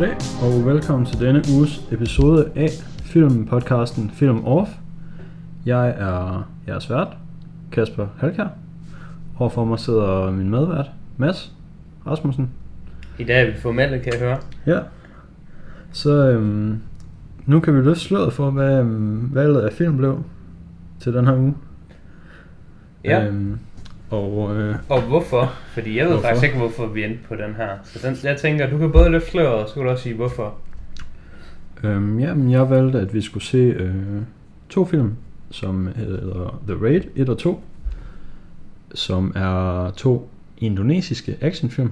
Goddag og velkommen til denne uges episode af filmpodcasten Film Off. Jeg er jeres vært, Kasper Halkær. Overfor mig sidder min medvært, Mads Rasmussen. I dag er vi formelle, kan jeg høre. Ja. Så øhm, nu kan vi løfte sløret for, hvad øhm, valget af film blev til den her uge. Ja. Øhm, og øh, Og hvorfor? Fordi jeg ved Hvorfor? faktisk ikke, hvorfor vi endte på den her. Så den, jeg tænker, du kan både løfte sløret, og så kan du også sige, hvorfor. Øhm, jamen, jeg valgte, at vi skulle se øh, to film, som hedder The Raid 1 og 2, som er to indonesiske actionfilm.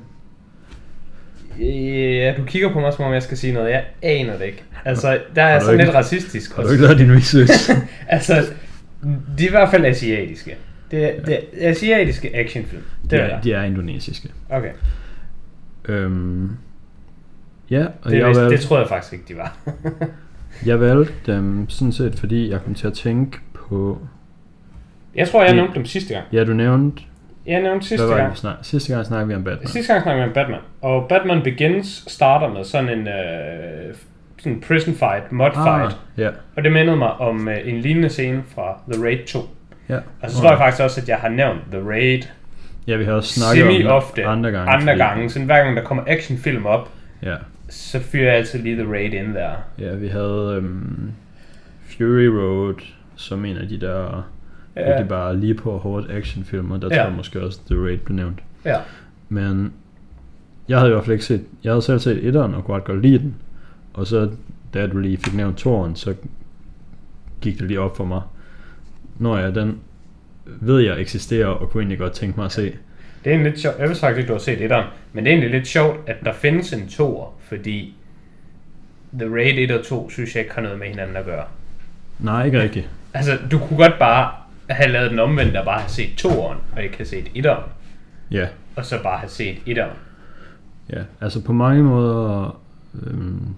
Ja, du kigger på mig, som om jeg skal sige noget. Jeg aner det ikke. Altså, der er du sådan ikke- lidt racistisk. Har du ikke lavet din research? altså, de er i hvert fald asiatiske. Det er, det er asiatiske actionfilm. Det de, er er, de er indonesiske. Okay. Øhm, ja, og Det, jeg, vidste, det troede jeg faktisk ikke, de var. jeg valgte dem sådan set, fordi jeg kom til at tænke på... jeg tror, jeg Det- nævnte dem sidste gang. Ja, du nævnte... Jeg nævnte sidste hvad gang. snak, sidste gang snakkede vi om Batman. Sidste gang snakkede vi om Batman, og Batman Begins starter med sådan en øh, sådan en prison fight, fight, Ah, ja, og det mindede mig om øh, en lignende scene fra The Raid 2. ja. Og så tror jeg faktisk også, at jeg har nævnt The Raid Ja, vi har også snakket om det andre gange. andre fordi- gange. Så hver gang der kommer actionfilm op, Ja, så fyrer jeg altid lige The Raid ind der. Ja, vi havde øhm, Fury Road som en af de der Ja. det bare lige på hårdt actionfilm, og der ja. tror jeg måske også The Raid blev nævnt. Ja. Men jeg havde i hvert fald ikke set, jeg havde selv set etteren og kunne ret godt lide den, og så da du lige fik nævnt toren, så gik det lige op for mig. Når jeg den ved jeg eksisterer og kunne egentlig godt tænke mig at se. Det er egentlig lidt sjovt. Jeg vidste faktisk ikke, du har set etteren, men det er egentlig lidt sjovt, at der findes en toer, fordi The Raid 1 og 2 synes jeg ikke har noget med hinanden at gøre. Nej, ikke rigtigt. Altså, du kunne godt bare have lavet den omvendt og bare have set toeren, og ikke have set etteren, Ja, og så bare have set etteren. ja. Altså på mange måder, øhm,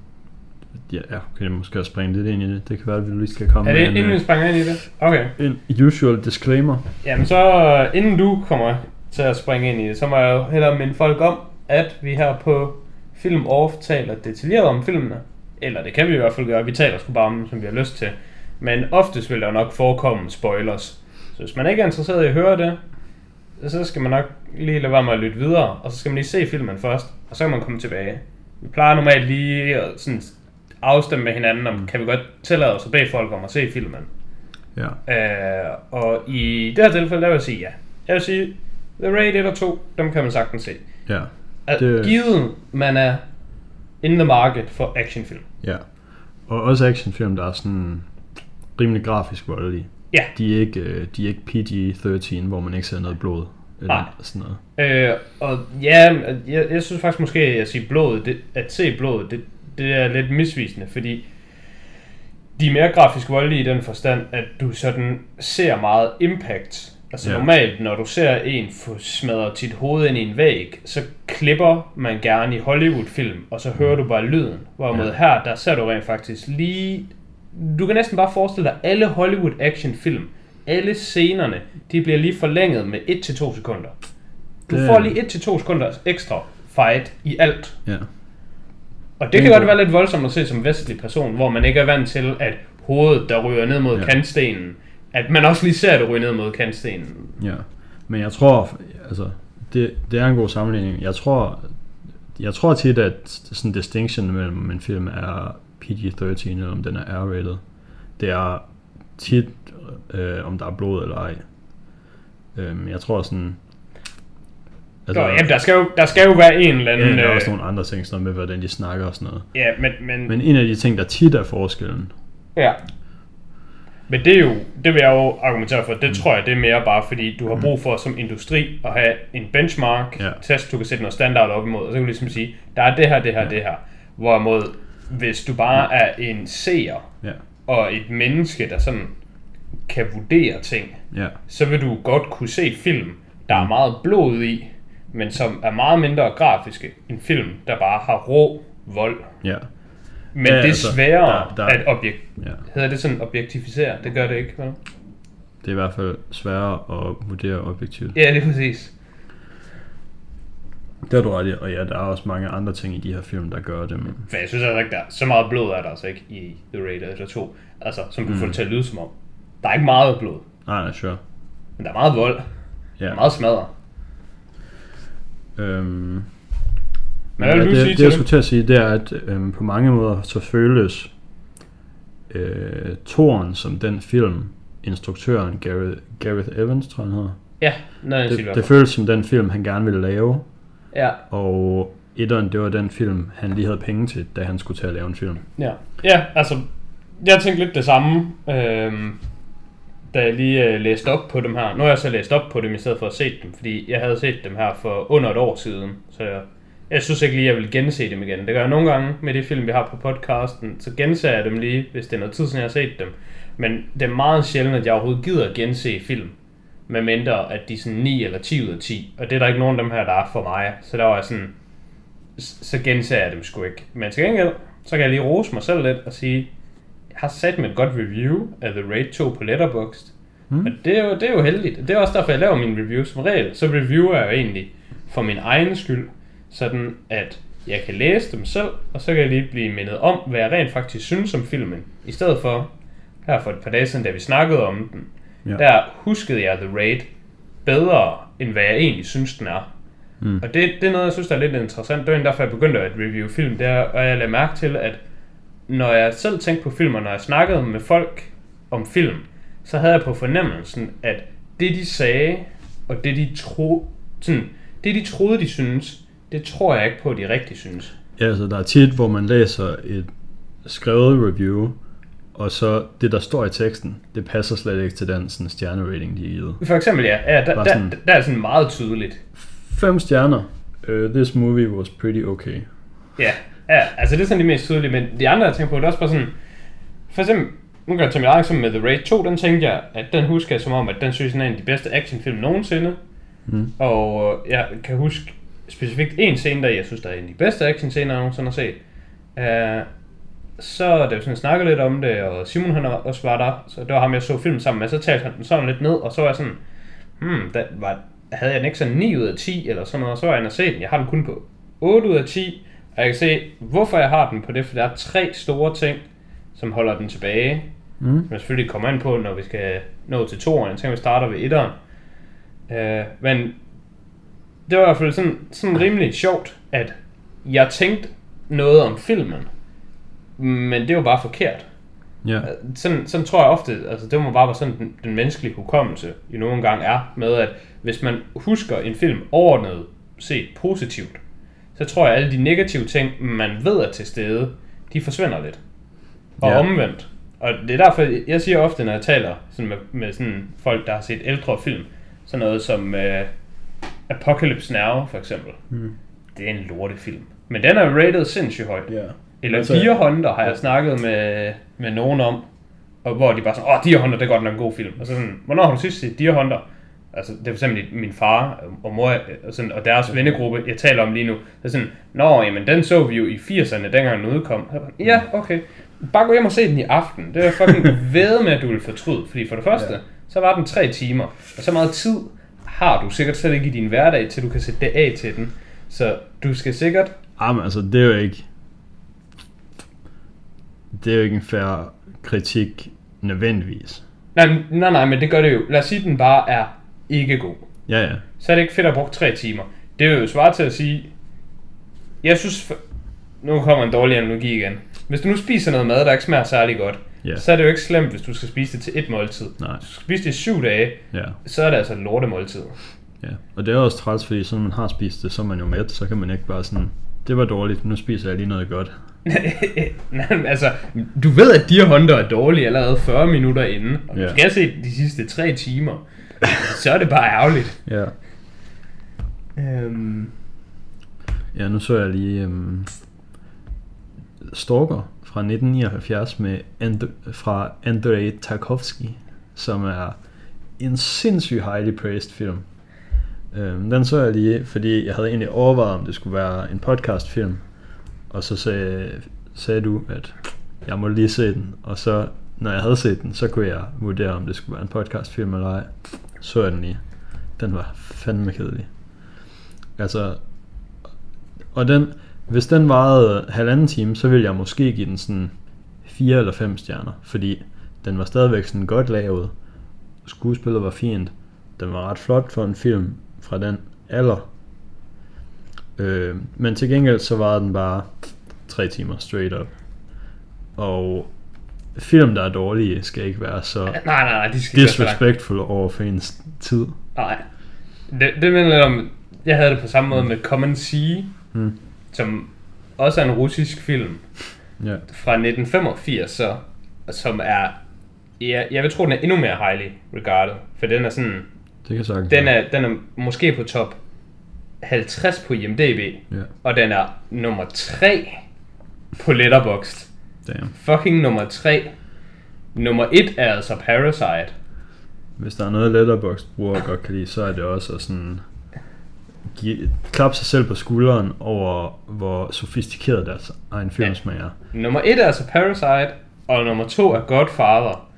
ja, jeg kan måske også springe lidt ind i det. Det kan være, at vi lige skal komme Er det med inden vi en, springer ind i det? Okay. øh, en usual disclaimer. Jamen så, inden du kommer til at springe ind i det, så må jeg jo hellere minde folk om, at vi her på Film Off taler detaljeret om filmene. Eller det kan vi i hvert fald gøre, vi taler sgu bare om dem, som vi har lyst til. Men oftest vil der nok forekomme spoilers. Så hvis man ikke er interesseret i at høre det, så skal man nok lige lade være med at lytte videre, og så skal man lige se filmen først, og så kan man komme tilbage. Vi plejer normalt lige at sådan afstemme med hinanden, om kan vi godt tillade os at bede folk om at se filmen. Ja. Øh, og i det her tilfælde, der vil jeg sige ja. Jeg vil sige, The Raid 1 og 2, dem kan man sagtens se. Ja. At Det- Givet, man er in the market for actionfilm. Ja. Og også actionfilm, der er sådan rimelig grafisk voldelige. Ja. De er ikke, øh, de er ikke PG-13, hvor man ikke ser noget blod. Eller Nej. sådan noget. Øh, og ja, jeg, jeg synes faktisk måske, at sige blodet, det, at se blodet, det, det er lidt misvisende, fordi de er mere grafisk voldelige i den forstand, at du sådan ser meget impact. Altså Ja. normalt, når du ser en få smadret sit hoved ind i en væg, så klipper man gerne i Hollywood-film, og så hører du bare lyden. Hvorimod Ja. her, der ser du rent faktisk lige... Du kan næsten bare forestille dig, alle Hollywood actionfilm, alle scenerne, de bliver lige forlænget med 1-2 sekunder. Du Det- får lige 1-2 sekunder ekstra fight i alt. Ja. Og det kan godt god- være lidt voldsomt at se som vestlig person, hvor man ikke er vant til, at hovedet, der ryger ned mod Ja. kantstenen, at man også lige ser det ryge ned mod kantstenen. Ja. Men jeg tror, altså, det, det er en god sammenligning. Jeg tror, jeg tror tit, at sådan distinction mellem en film er PG-13, eller om den er R-rated, det er tit, øh, om der er blod eller ej. Øhm, jeg tror sådan... Altså, jamen, der, skal jo, der skal jo være en eller ja, anden... der er øh, også nogle andre ting, sådan noget med, hvordan de snakker og sådan noget. ja, men, men, Men en af de ting, der tit er forskellen, ja. Men det er jo, det vil jeg jo argumentere for, det tror jeg, det er mere bare fordi, du har brug for som industri at have en benchmark, Ja. ja. test, du kan sætte noget standard op imod, og så kan du ligesom sige, der er det her, det her, det her. Hvorimod, hvis du bare er en seer, ja, og et menneske, der sådan kan vurdere ting, ja, så vil du godt kunne se film, der er meget blod i, men som er meget mindre grafiske end film, der bare har rå vold. ja, Men Ja, det er altså, sværere der- der- at objek... ja. Hedder det sådan objektificere? Det gør det ikke, vel? Det er i hvert fald sværere at vurdere objektivt. Ja, det er præcis. Det har du ret i, og ja, der er også mange andre ting i de her film, der gør det. Men... For jeg synes altså ikke, der er så meget blod er der altså ikke i The Raid eller 2. Altså, som du mm. får det til at lyde som om. Der er ikke meget blod, Nej, nej, sure. men der er meget vold. Der Ja. er meget smadret. Øhm, Men ja, det, det, jeg det? skulle til at sige, det er, at øhm, på mange måder så føles øh, Toren som den film, instruktøren Gareth, Gareth Evans, tror jeg han hedder. Ja, jeg Det, siger det føles som den film, han gerne ville lave, Ja, og etteren, det var den film, han lige havde penge til, da han skulle til at lave en film. ja. Ja, altså, jeg tænkte lidt det samme, øhm, da jeg lige øh, læste op på dem her. Nu har jeg så læst op på dem, i stedet for at se dem, fordi jeg havde set dem her for under et år siden, så jeg, jeg synes ikke lige, jeg vil gense dem igen. Det gør jeg nogle gange med de film, vi har på podcasten, så genser jeg dem lige, hvis det er noget tid siden, jeg har set dem. Men det er meget sjældent, at jeg overhovedet gider at gense film, med mindre at de er sådan 9 eller 10 ud af 10. Og det er der ikke nogen af dem her, der er for mig. Så der var jeg sådan, så genser jeg dem sgu ikke. Men til gengæld, så kan jeg lige rose mig selv lidt og sige, har sat med et godt review af The Raid 2 på Letterboxd. Mm. Og det er, jo, det er jo heldigt. Det er også derfor, jeg laver mine reviews som regel. Så reviewer jeg jo egentlig for min egen skyld, sådan at jeg kan læse dem selv, og så kan jeg lige blive mindet om, hvad jeg rent faktisk synes om filmen. I stedet for, her for et par dage siden, da vi snakkede om den, Ja. der huskede jeg The Raid bedre, end hvad jeg egentlig synes, den er. Mm. Og det, det er noget, jeg synes, der er lidt interessant. Det egentlig derfor, jeg begyndte at review film. Det er, og jeg lagde mærke til, at når jeg selv tænkte på film, og når jeg snakkede med folk om film, så havde jeg på fornemmelsen, at det de sagde, og det de, tro, sådan, det de troede, de synes, det tror jeg ikke på, de rigtig synes. Ja, altså der er tit, hvor man læser et skrevet review, og så det, der står i teksten, det passer slet ikke til den sådan, stjernerating, de er givet. For eksempel, ja, ja der, der, sådan- der er sådan meget tydeligt. Fem stjerner. Uh, this movie was pretty okay. Ja, ja, altså det er sådan de mest tydelige, men de andre, jeg tænker på, det er også bare sådan, for eksempel, nu kan jeg tage mit eget eksempel med The Raid 2, den tænkte jeg, at den husker jeg som om, at den synes jeg er en af de bedste actionfilm nogensinde. Mm. Og øh, jeg kan huske specifikt en scene, der jeg synes, der er en af de bedste actionscener, jeg nogensinde har set. Uh, så da vi sådan snakkede lidt om det, og Simon han også var der, så det var ham, jeg så film sammen med, så talte han den sådan lidt ned, og så var jeg sådan, hmm, der var, havde jeg den ikke sådan 9 ud af 10 eller sådan noget, og så var jeg inde og se den. Jeg har den kun på 8 ud af 10, og jeg kan se, hvorfor jeg har den på det, for der er tre store ting, som holder den tilbage. Mm. Som jeg selvfølgelig kommer ind på, når vi skal nå til toeren. Jeg tænker, vi starter ved etteren. Uh, men det var i hvert fald sådan, sådan rimelig sjovt, at jeg tænkte noget om filmen, men det var bare forkert. Ja. Sådan, sådan tror jeg ofte, altså det må bare være sådan den, den menneskelige hukommelse i nogle gange er, med at hvis man husker en film overordnet set positivt, så tror jeg, at alle de negative ting, man ved er til stede, de forsvinder lidt. Og Ja. omvendt. Og det er derfor, jeg siger ofte, når jeg taler sådan med, med sådan folk, der har set ældre film, sådan noget som uh, Apocalypse Now for eksempel. Mm. Det er en lortefilm. Men den er rated sindssygt højt. Ja. Eller altså, Deer Hunter har jeg snakket med, med nogen om, og hvor de bare sådan, åh, Deer Hunter, det er godt nok en god film. Og så sådan, hvornår har du sidst set Deer Hunter? Altså, det er for eksempel min far og mor og, sådan, og deres vennegruppe, jeg taler om lige nu. Det er sådan, nå, jamen, den så vi jo i 80'erne, dengang den udkom. Bare, Ja, okay. Bare gå hjem og se den i aften. Det er fucking ved med, at du vil fortryde. Fordi for det første, Ja. så var den tre timer. Og så meget tid har du sikkert slet ikke i din hverdag, til du kan sætte det af til den. Så du skal sikkert Ah, men altså, det er jo ikke... Det er jo ikke en fair kritik nødvendigvis. Nej, nej, nej, men det gør det jo. Lad os sige, at den bare er ikke god. Ja, ja. Så er det ikke fedt at bruge tre timer. Det er jo svar til at sige, jeg synes, nu kommer en dårlig analogi igen. Hvis du nu spiser noget mad, der ikke smager særlig godt, Ja. så er det jo ikke slemt, hvis du skal spise det til et måltid. Nej. Hvis du skal spise det i syv dage, Ja. så er det altså et lortemåltid. ja. Og det er også træls, fordi sådan man har spist det, så er man jo mæt, så kan man ikke bare sådan... Det var dårligt, nu spiser jeg lige noget godt. Nej, altså, du ved, at Deer Hunter er dårlig allerede 40 minutter inden, og du Ja. skal se de sidste tre timer. Så er det bare ærgerligt. Ja. Øhm, Ja, nu så jeg lige um, Stalker fra 1979 med And- fra Andrei Tarkovsky, som er en sindssygt highly praised film. Um, den så jeg lige, fordi jeg havde egentlig overvejet, om det skulle være en podcastfilm, og så sagde, sagde du, at jeg må lige se den, og så, når jeg havde set den, så kunne jeg vurdere, om det skulle være en podcastfilm eller ej. Så jeg den lige. Den var fandme kedelig. Altså, Og den, hvis den varede halvanden time, så ville jeg måske give den sådan 4 eller 5 stjerner, fordi den var stadigvæk sådan godt lavet. Skuespillet var fint. Den var ret flot for en film fra den alder. Øh, men til gengæld så var den bare 3 timer straight up. Og film, der er dårlige, skal ikke være så Nej, nej, nej, de skal ikke være disrespectful over fans tid. Nej. Det, det minder lidt om, jeg havde det på samme måde med Common Sea, Mm. som også er en russisk film Ja. fra 1985, så, som er, ja, jeg vil tro, den er endnu mere highly regarded, for den er sådan, Det kan sagtens den er, den er måske på top 50 på IMDb, Ja, og den er nummer 3 på Letterboxd. Damn. Fucking nummer 3. Nummer 1 er altså Parasite. Hvis der er noget Letterboxd bruger godt kan lide, så er det også at sådan give, klappe sig selv på skulderen over, hvor sofistikeret deres egen filmsmag er. Nummer 1 er altså Parasite, og nummer 2 er Godfather.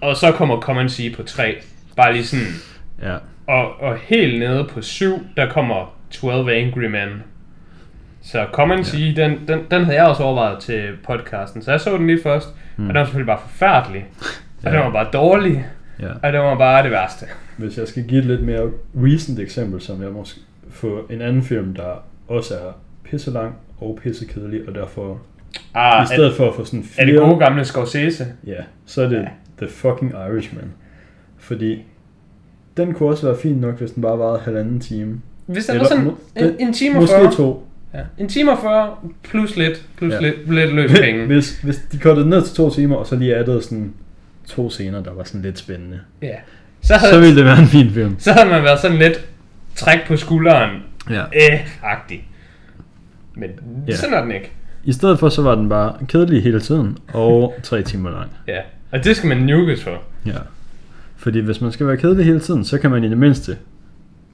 Og så kommer Come and See på 3. Bare lige sådan. Ja, Og, og helt nede på 7, der kommer 12 Angry Men. Så Come and See, den, den, den havde jeg også overvejet til podcasten. Så jeg så den lige først, mm. og den var selvfølgelig bare forfærdelig. Og Ja. den var bare dårlig, ja. og den var bare det værste. Hvis jeg skal give et lidt mere recent eksempel, som jeg måske få en anden film, der også er pisse lang og pisse kedelig, og derfor Ah, i stedet for at få sådan er, fire... er det gode gamle Scorsese? Ja, så er det The Fucking Irishman. Fordi den kunne også være fin nok, hvis den bare varede halvanden time. Hvis der Eller var sådan en, en time og Måske 40. to. Ja. En time og 40 plus lidt, plus Ja. lidt, lidt løs penge. Hvis, hvis de kortede ned til to timer, og så lige addede sådan to scener, der var sådan lidt spændende. ja. Så havde, Så ville det være en fin film. så havde man været sådan lidt træk på skulderen, Ja. øh-agtig. Men Ja. ja. sådan er den ikke. I stedet for, så var den bare kedelig hele tiden, og tre timer lang. Ja. Og det skal man nukes for. Ja. Fordi hvis man skal være kedelig hele tiden, så kan man i det mindste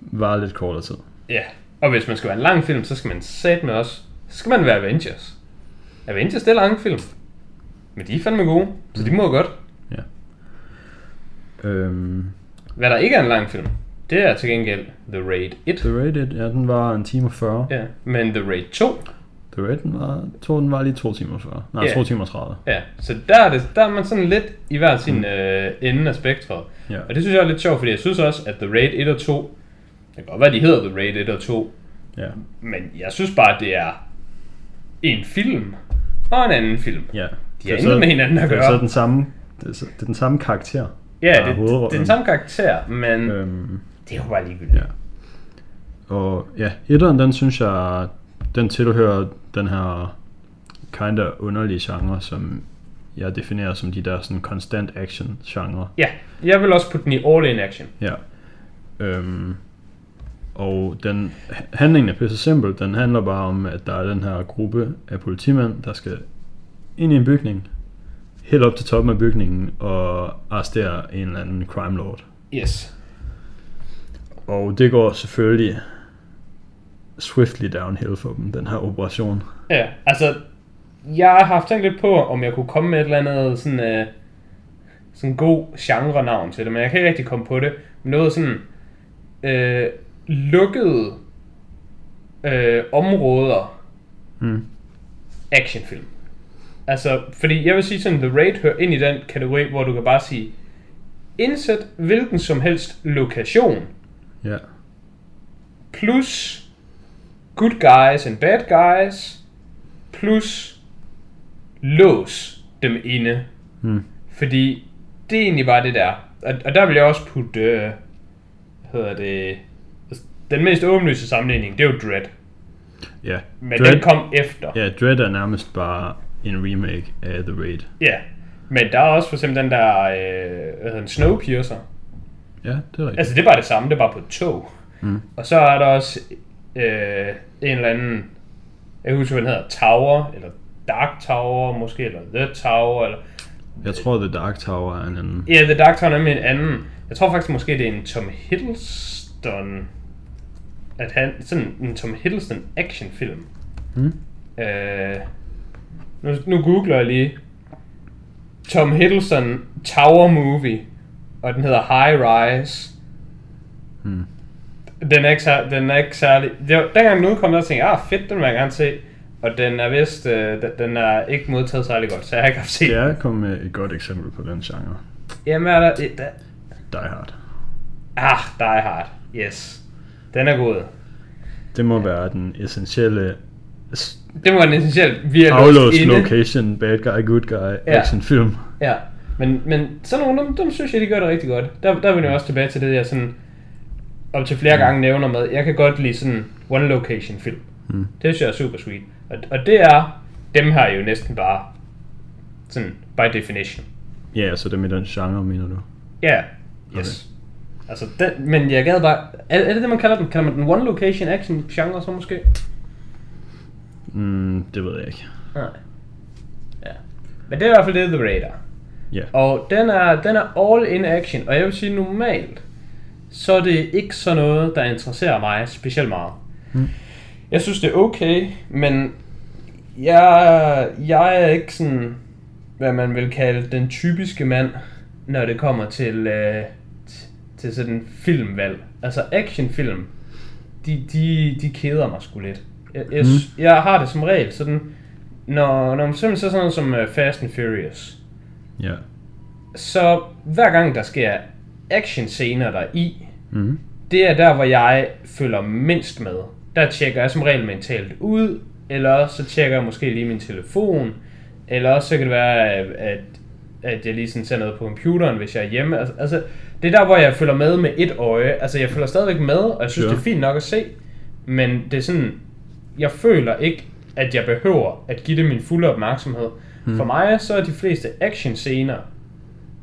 vare lidt kortere tid. Ja. Og hvis man skal være en lang film, så skal man sat med os. Så skal man være Avengers. Avengers, det er lange film. Men de er fandme gode, så de må godt. Øhm, Hvad der ikke er en lang film, det er til gengæld The Raid 1. The Rated, ja, den var en time og 40. Ja, men The Raid 2, The Rated, den var, to, den var lige to timer og 40. Nej, Ja. to timer og 30. Ja, så der er, det, der er man sådan lidt i hver sin mm. øh, ende af spektret. Ja. Og det synes jeg er lidt sjovt, fordi jeg synes også, at The Raid 1 og 2, det kan godt være, de hedder The Raid 1 og 2, Ja. men jeg synes bare, det er en film og en anden film. ja. De har intet med hinanden at Det er gøre. så den samme, det er, så- det er den samme karakter. Ja, er det, det, det er den samme karakter, men øh. Øhm, det er jo bare ligegyldigt. ja. Og ja, etteren, den synes jeg, den tilhører den her kinda underlige genre, som jeg definerer som de der sådan constant action genre. Ja, jeg vil også putte den i all in action. Ja. Øhm, og den handlingen er pisse simpel. Den handler bare om, at der er den her gruppe af politimænd, der skal ind i en bygning, helt op til toppen af bygningen og arrestere en eller anden crime lord. Yes. Og det går selvfølgelig swiftly downhill for dem, den her operation. Ja, altså, jeg har haft tænkt lidt på, om jeg kunne komme med et eller andet sådan, øh, sådan god genre-navn til det, men jeg kan ikke rigtig komme på det. Men noget sådan øh, lukkede øh, områder Mm. actionfilm. Altså, fordi jeg vil sige sådan, The Raid hører ind i den kategori, hvor du kan bare sige, indsæt hvilken som helst lokation, Ja. plus good guys and bad guys, plus lås dem inde. Mm. Fordi det er egentlig bare det der. Og, og der vil jeg også putte, øh, hvad hedder det, den mest åbenlyse sammenligning, det er jo Dread. Ja. Men Dread. den kom efter. ja, Dread er nærmest bare en remake af The Raid. Ja. Men der er også for eksempel den der, øh, hvad den, Snowpiercer. Ja, det er rigtigt. Altså det er bare det samme, det er bare på et tog. Mm. Og så er der også øh, en eller anden, jeg husker hvad den hedder, Tower, eller Dark Tower måske, eller The Tower, eller... Jeg tror, The Dark Tower er en anden. Ja, The Dark Tower er en anden. Jeg tror faktisk måske, det er en Tom Hiddleston, at han, sådan en Tom Hiddleston actionfilm. Mm. Øh, nu, nu googler jeg lige. Tom Hiddleston Tower Movie. Og den hedder High Rise. Mm. Den er ikke, sær, den er ikke særlig... Det var, dengang den udkom, der tænkte jeg, ah fedt, den vil jeg gerne se. Og den er vist, øh, den- er ikke modtaget særlig godt, så jeg har ikke haft set Det er kommet med et godt eksempel på den genre. Jamen er der, der... Die Hard. Ah, Die Hard. Yes. Den er god. Det må være den essentielle Det må være en essentiel, vi er aflåst location, bad guy, good guy, Ja. actionfilm. Ja, men, men sådan nogle, dem, dem synes jeg, de gør det rigtig godt. Der, der er vi nu også tilbage til det, jeg sådan op til flere gange nævner med, jeg kan godt lide sådan one location film. Mm. Det synes jeg er super sweet. Og, og det er dem her jo næsten bare sådan by definition. Ja, så det er med den genre, mener du? Ja, yes. Altså, den, men jeg gad bare... Er, er det det, man kalder den? Kalder man den one location action genre så måske? Mm, det ved jeg ikke. Nej. Ja. Men det er i hvert fald det, The Raid er. Ja. Og den er, den er all in action, og jeg vil sige normalt, så er det ikke sådan noget, der interesserer mig specielt meget. Mm. Jeg synes, det er okay, men jeg, jeg er ikke sådan, hvad man vil kalde den typiske mand, når det kommer til, øh, til sådan filmvalg. Altså actionfilm, de, de, de keder mig sgu lidt. Jeg, jeg, mm. jeg har det som regel sådan, når, når man simpelthen så sådan noget som uh, Fast and Furious, Ja. så hver gang der sker action scener der i, Mm. det er der, hvor jeg følger mindst med. Der tjekker jeg som regel mentalt ud, eller også så tjekker jeg måske lige min telefon, eller også så kan det være, at, at, jeg lige sådan ser noget på computeren, hvis jeg er hjemme. Altså, altså, det er der, hvor jeg følger med med et øje. Altså, jeg følger stadigvæk med, og jeg synes, Sure. det er fint nok at se, men det er sådan, jeg føler ikke, at jeg behøver at give det min fulde opmærksomhed. Hmm. For mig så er de fleste action scener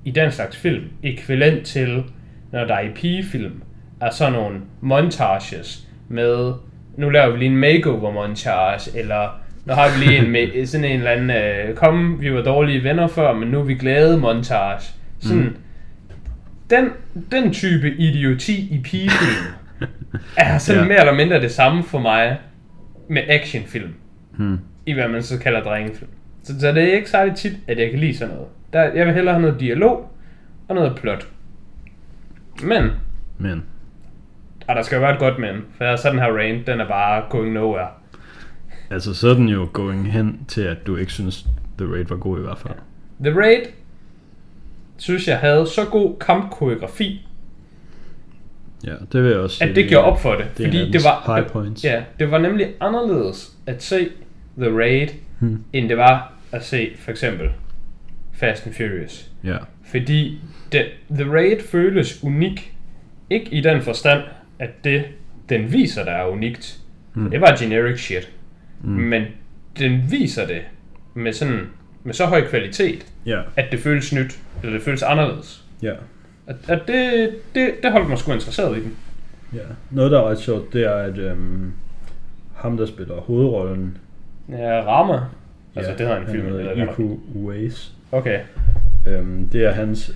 i den slags film ekvivalent til, når der er i pigefilm, er sådan nogle montages med, nu laver vi lige en makeover montage, eller nu har vi lige en med, sådan en eller anden, øh, kom, vi var dårlige venner før, men nu er vi glade montage. Sådan, mm. den, den type idioti i pigefilm er sådan Ja. mere eller mindre det samme for mig med actionfilm Hmm. i hvad man så kalder drengefilm. Så, så det er ikke særlig tit, at jeg kan lide sådan noget. Der, jeg vil hellere have noget dialog og noget plot. Men, Men, og der skal jo være et godt men, for så den her rain, den er bare going nowhere. Altså så er den jo going hen til, at du ikke synes, The Raid var god i hvert fald. The Raid, synes jeg havde så god kampkoreografi, Ja, det vil jeg også at sige, det gjorde op for det. det fordi det var, high points. Ja, det var nemlig anderledes at se The Raid, Hmm. end det var at se for eksempel Fast and Furious. Ja. Fordi det, The Raid føles unik. Ikke i den forstand, at det, den viser, der er unikt. Mm. Det bare generic shit. Mm. Men den viser det med, sådan, med så høj kvalitet, Ja. at det føles nyt, eller det føles anderledes. Ja. At, at det, det, det holdt mig sgu interesseret i den. ja. Noget, der er ret sjovt, det er, at øhm, ham, der spiller hovedrollen, Ja, Rama. Altså, det hedder en han film. hedder hvad? Iku Uwais. Okay. Øhm, det er hans...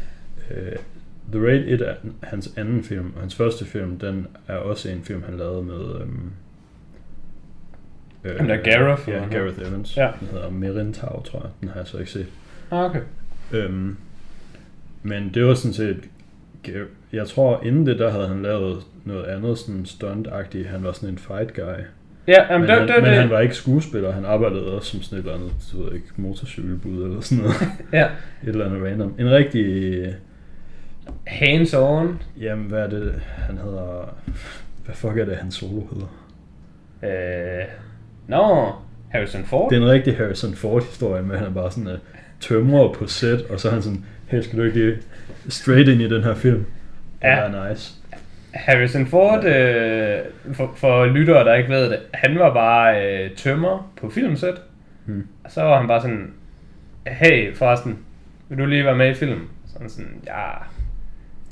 Øh, The Raid 1 er hans anden film, og hans første film, den er også en film, han lavede med... Øhm, øh, Ham der Gareth, Ja, eller? Gareth Evans. Ja. Den hedder Merintau, tror jeg. Den har jeg så ikke set. Ah, okay. Øhm, men det var sådan set... Jeg tror, inden det, der havde han lavet noget andet sådan stunt-agtigt. Han var sådan en fight guy. Ja, jamen, Men, det, han, det, men det, han var ikke skuespiller. Han arbejdede også som sådan et eller andet, du ved ikke, motorcykelbud eller sådan noget. ja. et eller andet random. En rigtig... Hands on. Jamen, hvad er det, han hedder... Hvad fuck er det, han solo hedder? Øh, Nå, Harrison Ford. Det er en rigtig Harrison Ford-historie med, at han er bare sådan uh, tømrer på set, og så er han sådan, hey, skal du ikke lige straight ind i den her film? Det Ja. er nice. Harrison Ford, øh, for, for lyttere, der ikke ved det, han var bare øh, tømmer på filmsæt. Hmm. Og så var han bare sådan, hey forresten, vil du lige være med i film? Sådan sådan, ja,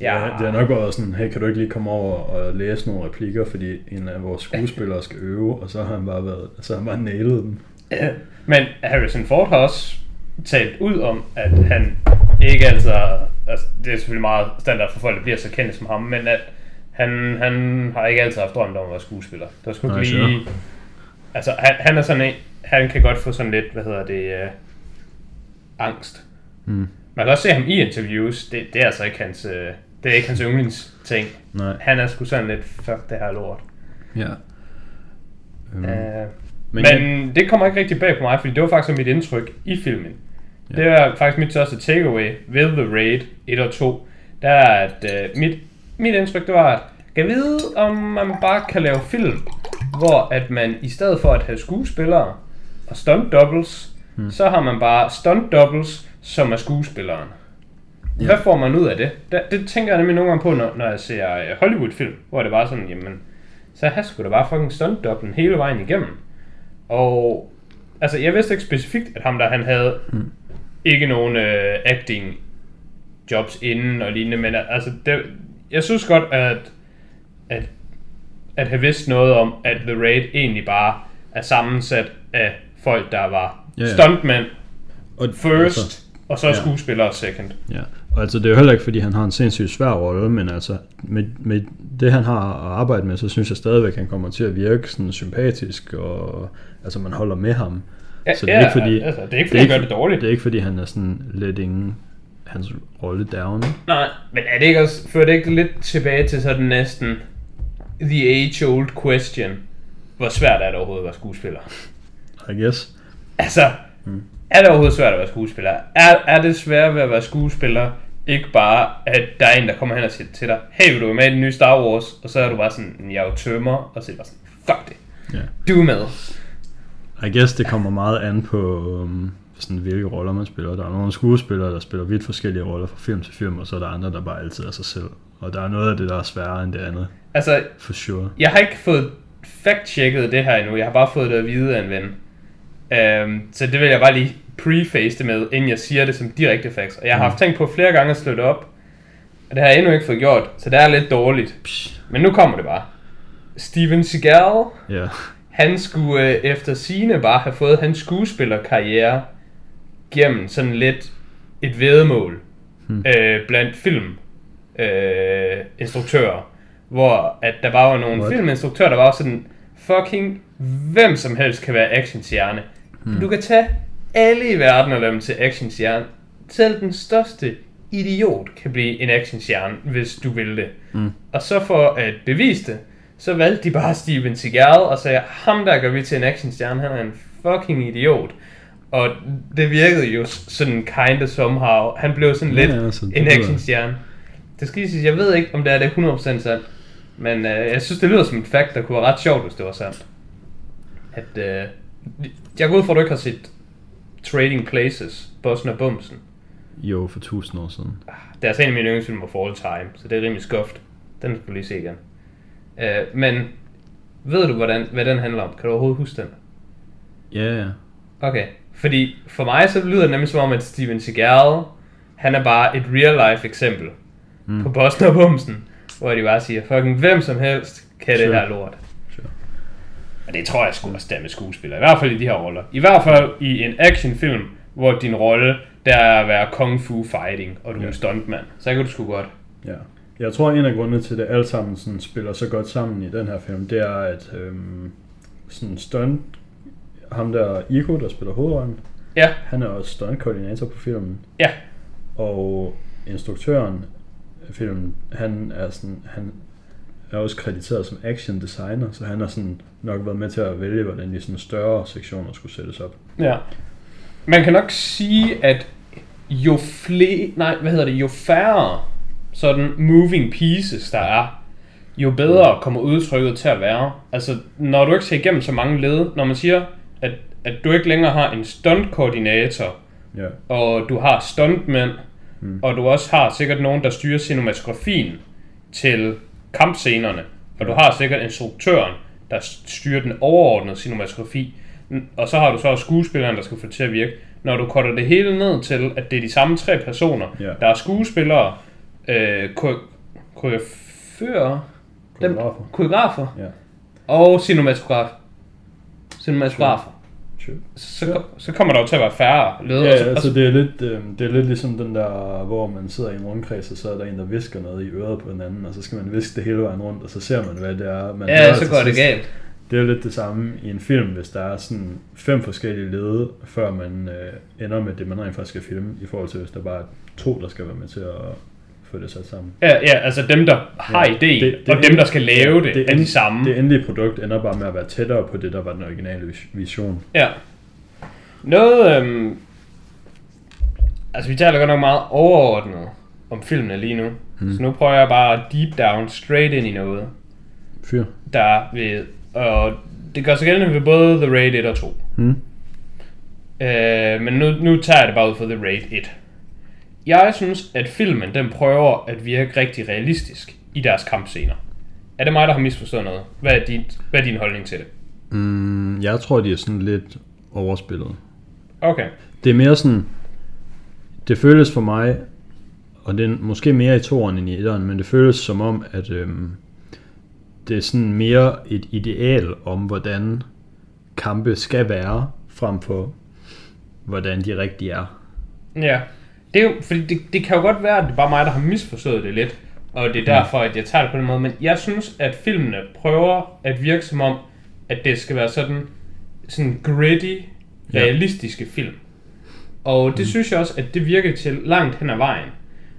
ja. Ja. Det har nok været sådan, hey, kan du ikke lige komme over og læse nogle replikker, fordi en af vores skuespillere skal øve, og så har han bare været, så har han bare nailet dem. Men Harrison Ford har også talt ud om, at han ikke har, altså det er selvfølgelig meget standard for folk, der bliver så kendte som ham, men at han, han har ikke altid haft drømt om at være skuespiller. Der skulle Nej, lige... sure. Altså, han, han er sådan en, han kan godt få sådan lidt, hvad hedder det, øh, angst. Mm. Man kan også se ham i interviews, det, det er altså ikke hans, øh, Det er ikke hans yndlingsting. Nej. Han er sgu sådan lidt, fuck det her lort. Ja. Øhm, Uh, men, men det kommer ikke rigtig bag på mig, fordi det var faktisk mit indtryk i filmen. Ja. Det var faktisk mit største takeaway ved The Raid 1 og 2. Der er, at uh, mit, mit indtryk det var, at kan vide, om man bare kan lave film, hvor at man i stedet for at have skuespillere og stunt doubles, hmm. så har man bare stunt doubles, som er skuespilleren. Ja. Hvad får man ud af det? det? Det tænker jeg nemlig nogle gange på, når, når jeg ser øh, Hollywood-film, hvor det var sådan, jamen, så her skulle der bare fucking stunt hele vejen igennem. Og altså, jeg vidste ikke specifikt, at ham der, han havde mm. ikke nogen øh, acting jobs inden og lignende, men altså, det, jeg synes godt, at, at, at have vidst noget om, at The Raid egentlig bare er sammensat af folk, der var Ja, ja. stuntmænd og, first, Altså, og så ja. skuespillere second. ja. Og altså, det er jo heller ikke, fordi han har en sindssygt svær rolle, men altså, med, med det han har at arbejde med, så synes jeg stadigvæk, at han kommer til at virke sådan sympatisk, og altså, man holder med ham. Ja, Så det er ikke fordi- altså, det er ikke fordi, han gør det dårligt. Det er ikke, fordi han er sådan letting hans rolle down. Nej, men er det ikke også, fører det ikke lidt tilbage til sådan næsten the age-old question, hvor svært er det overhovedet at være skuespiller? I guess. Altså, mm. er det overhovedet svært at være skuespiller? Er, er det svært ved at være skuespiller, ikke bare, at der er en, der kommer hen og siger til dig, hey, vil du være med i den nye Star Wars? Og så er du bare sådan, jeg er jo tømmer, og så er bare sådan, fuck det, Ja. du er med. I guess det kommer meget an på, um, sådan, hvilke roller man spiller. Der er nogle skuespillere, der spiller vidt forskellige roller fra film til film, og så er der andre, der bare altid er sig selv. Og der er noget af det, der er sværere end det andet, Altså, for sure. Jeg har ikke fået fact-checket det her endnu. Jeg har bare fået det at vide af en ven. Um, så det vil jeg bare lige preface det med, inden jeg siger det som direkte facts. Og jeg har haft tænkt på flere gange at slå det op. Og det har jeg endnu ikke fået gjort, så det er lidt dårligt. Men nu kommer det bare. Steven Seagal, Ja, han skulle øh, efter sine bare have fået hans skuespillerkarriere gennem sådan lidt et vedemål hmm. øh, blandt film øh, hvor at der bare var nogle What? filminstruktører, der var sådan fucking hvem som helst kan være actionstjerne. Hmm. Du kan tage alle i verden og lade dem til actionstjerne. Selv den største idiot kan blive en actionstjerne, hvis du vil det. Mm. Og så for at bevise det, så valgte de bare Steven Seagal og sagde, ham der gør vi til en actionstjerne, han er en fucking idiot. Og det virkede jo sådan kind of somehow. Han blev sådan Ja, lidt altså, det en actionstjerne. Det skal lige jeg ved ikke, om det er det 100% sandt. Men øh, jeg synes, det lyder som et fact, der kunne være ret sjovt, hvis det var sandt. At, øh, jeg går ud fra, at du ikke har set Trading Places, Bossen og Bumsen. jo, for tusind år siden. Det er altså en af mine yndlingsfilmer for all time, så det er rimelig skuffet. Den skal du lige se igen. Øh, men ved du, hvordan, hvad den handler om? Kan du overhovedet huske den? Ja, ja. Okay, fordi for mig så lyder det nemlig som om, at Steven Seagal, han er bare et real life eksempel mm. på Boston og Bumsen, hvor de bare siger, fucking hvem som helst kan det Sure. her lort. Og det tror jeg sgu også, der er med skuespillere. I hvert fald i de her roller. I hvert fald i en actionfilm, hvor din rolle, der er at være kung fu fighting, og du er Ja. en stuntmand. Så kan du sgu godt. Ja. Jeg tror, en af grundene til, at det alt sammen sådan, spiller så godt sammen i den her film, det er, at øhm, sådan stunt, ham der Iko, der spiller hovedrollen, Ja, han er også stunt-koordinator på filmen. ja, Og instruktøren af filmen, han er sådan, han er også krediteret som action designer, så han har sådan nok været med til at vælge, hvordan de sådan større sektioner skulle sættes op. ja. Man kan nok sige, at jo flere, nej, hvad hedder det, jo færre sådan moving pieces der er, jo bedre kommer udtrykket til at være. Altså, når du ikke ser igennem så mange led, når man siger, at, at du ikke længere har en stunt-koordinator, Ja, og du har stuntmænd, mm. og du også har sikkert nogen, der styrer cinematografien til kampscenerne, og du har sikkert instruktøren, der styrer den overordnede cinematografi, og så har du så også skuespilleren, der skal få det til at virke. Når du korter det hele ned til, at det er de samme tre personer, Ja. der er skuespillere, øh, ko- koreograferer, dem, Koreografer. koreografer ja. og cinematograf, cinematografer, Sure. så, ko- så kommer der jo til at være færre led. Ja, så, altså det er, lidt, øh, det er lidt ligesom den der, hvor man sidder i en rundkreds, og så er der en, der visker noget i øret på den anden, og så skal man viske det hele vejen rundt, og så ser man, hvad det er. Man ja, så går det sidst. galt. Det er jo lidt det samme i en film, hvis der er sådan fem forskellige led, før man øh, ender med det, man rent faktisk skal filme, i forhold til hvis der bare er to, der skal være med til at få det sat sammen. Ja, ja, altså dem, der har Ja, ideen, det- det og dem, der skal lave det, er end- de samme. Det endelige produkt ender bare med at være tættere på det, der var den originale vis- vision. Ja. Noget, øhm, altså vi taler godt nok meget overordnet om filmene lige nu. Mm. Så nu prøver jeg bare deep down straight ind i noget, Fyr. der er ved, og det gør sig gældende ved både The Raid 1 og 2. Mm. Øh, men nu, nu tager jeg det bare ud for The Raid 1. Jeg synes, at filmen den prøver at virke rigtig realistisk i deres kampscener. Er det mig, der har misforstået noget? Hvad er din, hvad er din holdning til det? Mm, jeg tror, de er sådan lidt overspillet. Okay. Det er mere sådan, det føles for mig, og det er måske mere i toeren end i etteren, men det føles som om, at øhm, det er sådan mere et ideal om, hvordan kampe skal være, frem for hvordan de rigtig er. Ja, det, er jo, fordi det, det kan jo godt være, at det er bare mig, der har misforstået det lidt, og det er derfor, at jeg tager det på den måde, men jeg synes, at filmene prøver at virke som om, at det skal være sådan, sådan gritty, Ja. realistiske film. Og det mm. synes jeg også, at det virker til langt hen ad vejen.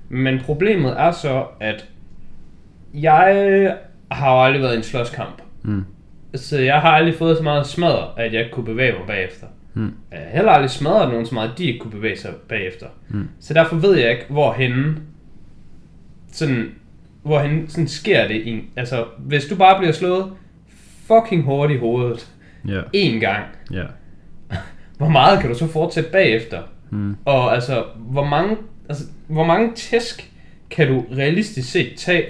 Men problemet er så, at jeg har jo aldrig været i en slåskamp. Mm. Så jeg har aldrig fået så meget smadret, at jeg ikke kunne bevæge mig bagefter. Mm. Jeg har heller aldrig smadret nogen så meget, at de ikke kunne bevæge sig bagefter. Mm. Så derfor ved jeg ikke, hvorhen sådan, hvorhen sådan sker det. I, altså, hvis du bare bliver slået fucking hårdt i hovedet Ja, én gang, ja. hvor meget kan du så fortsætte bagefter? Mm. Og altså, hvor mange, altså, hvor mange tæsk kan du realistisk set tage,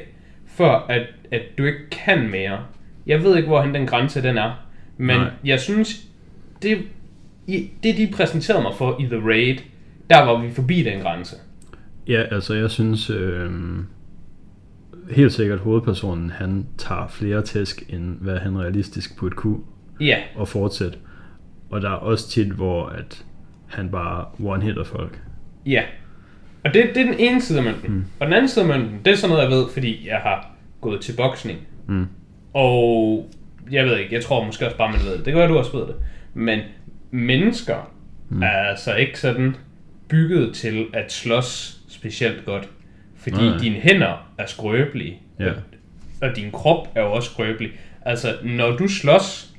for at, at du ikke kan mere? Jeg ved ikke, hvorhen den grænse den er. Men Nej. jeg synes, det, i, det de præsenterede mig for i The Raid, der var vi forbi den grænse. Ja, altså jeg synes øh, helt sikkert hovedpersonen, han tager flere tæsk, end hvad han realistisk burde kunne Ja, og fortsætte. Og der er også tit, hvor at han bare one-hitter folk. ja. Og det, det er den ene side af mønten. Mm. Og den anden side af mønten, det er sådan noget, jeg ved, fordi jeg har gået til boksning. Mm. Og jeg ved ikke, jeg tror måske også bare, man ved det. Det kan være, du også ved det. Men mennesker mm. er altså ikke sådan bygget til at slås specielt godt. Fordi Nej, dine hænder er skrøbelige. Ja. Og din krop er jo også skrøbelig. Altså, når du slås,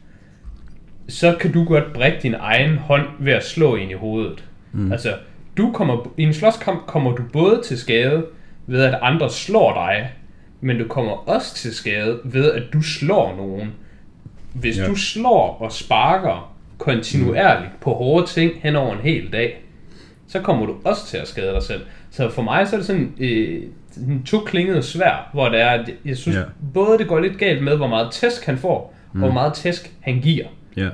så kan du godt brække din egen hånd ved at slå ind i hovedet. Mm. Altså, du kommer, i en slåskamp kommer du både til skade ved, at andre slår dig, men du kommer også til skade ved, at du slår nogen. Hvis Ja. du slår og sparker kontinuerligt på hårde ting hen over en hel dag, så kommer du også til at skade dig selv. Så for mig så er det sådan øh, en to-klinget svær, hvor det er, at jeg synes ja. både det går lidt galt med, hvor meget tæsk han får, mm. og hvor meget tæsk han giver. Ja.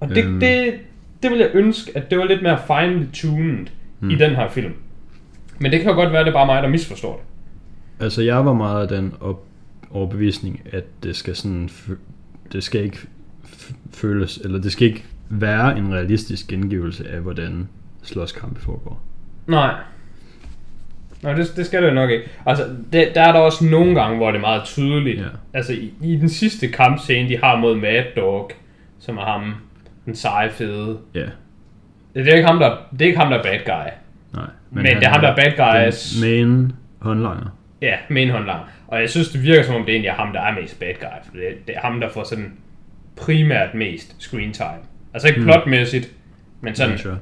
Og det, øhm. det, det vil jeg ønske, at det var lidt mere finely tuned mm. i den her film. Men det kan jo godt være, at det er bare mig, der misforstår det. Altså jeg var meget af den op- overbevisning, at det skal sådan, det skal ikke føles, eller det skal ikke være en realistisk gengivelse af, hvordan slåskampe foregår. Nej. Nej, det, det skal det jo nok ikke. Altså, det, der er der også nogle gange, hvor det er meget tydeligt. Ja. Altså, i, i den sidste kampscene, de har mod Mad Dog, som er ham, den seje fede. Ja, Det er ikke ham, der, det er, ikke ham, der er bad guy. nej. Men, Men det er ham, der er bad guys. Main håndlanger. Ja, main håndlanger. Og jeg synes, det virker som om, det egentlig er ham, der er mest bad guy. For det, det er ham, der får sådan primært mest screen time. Altså ikke plotmæssigt, men sådan, Ja, sure.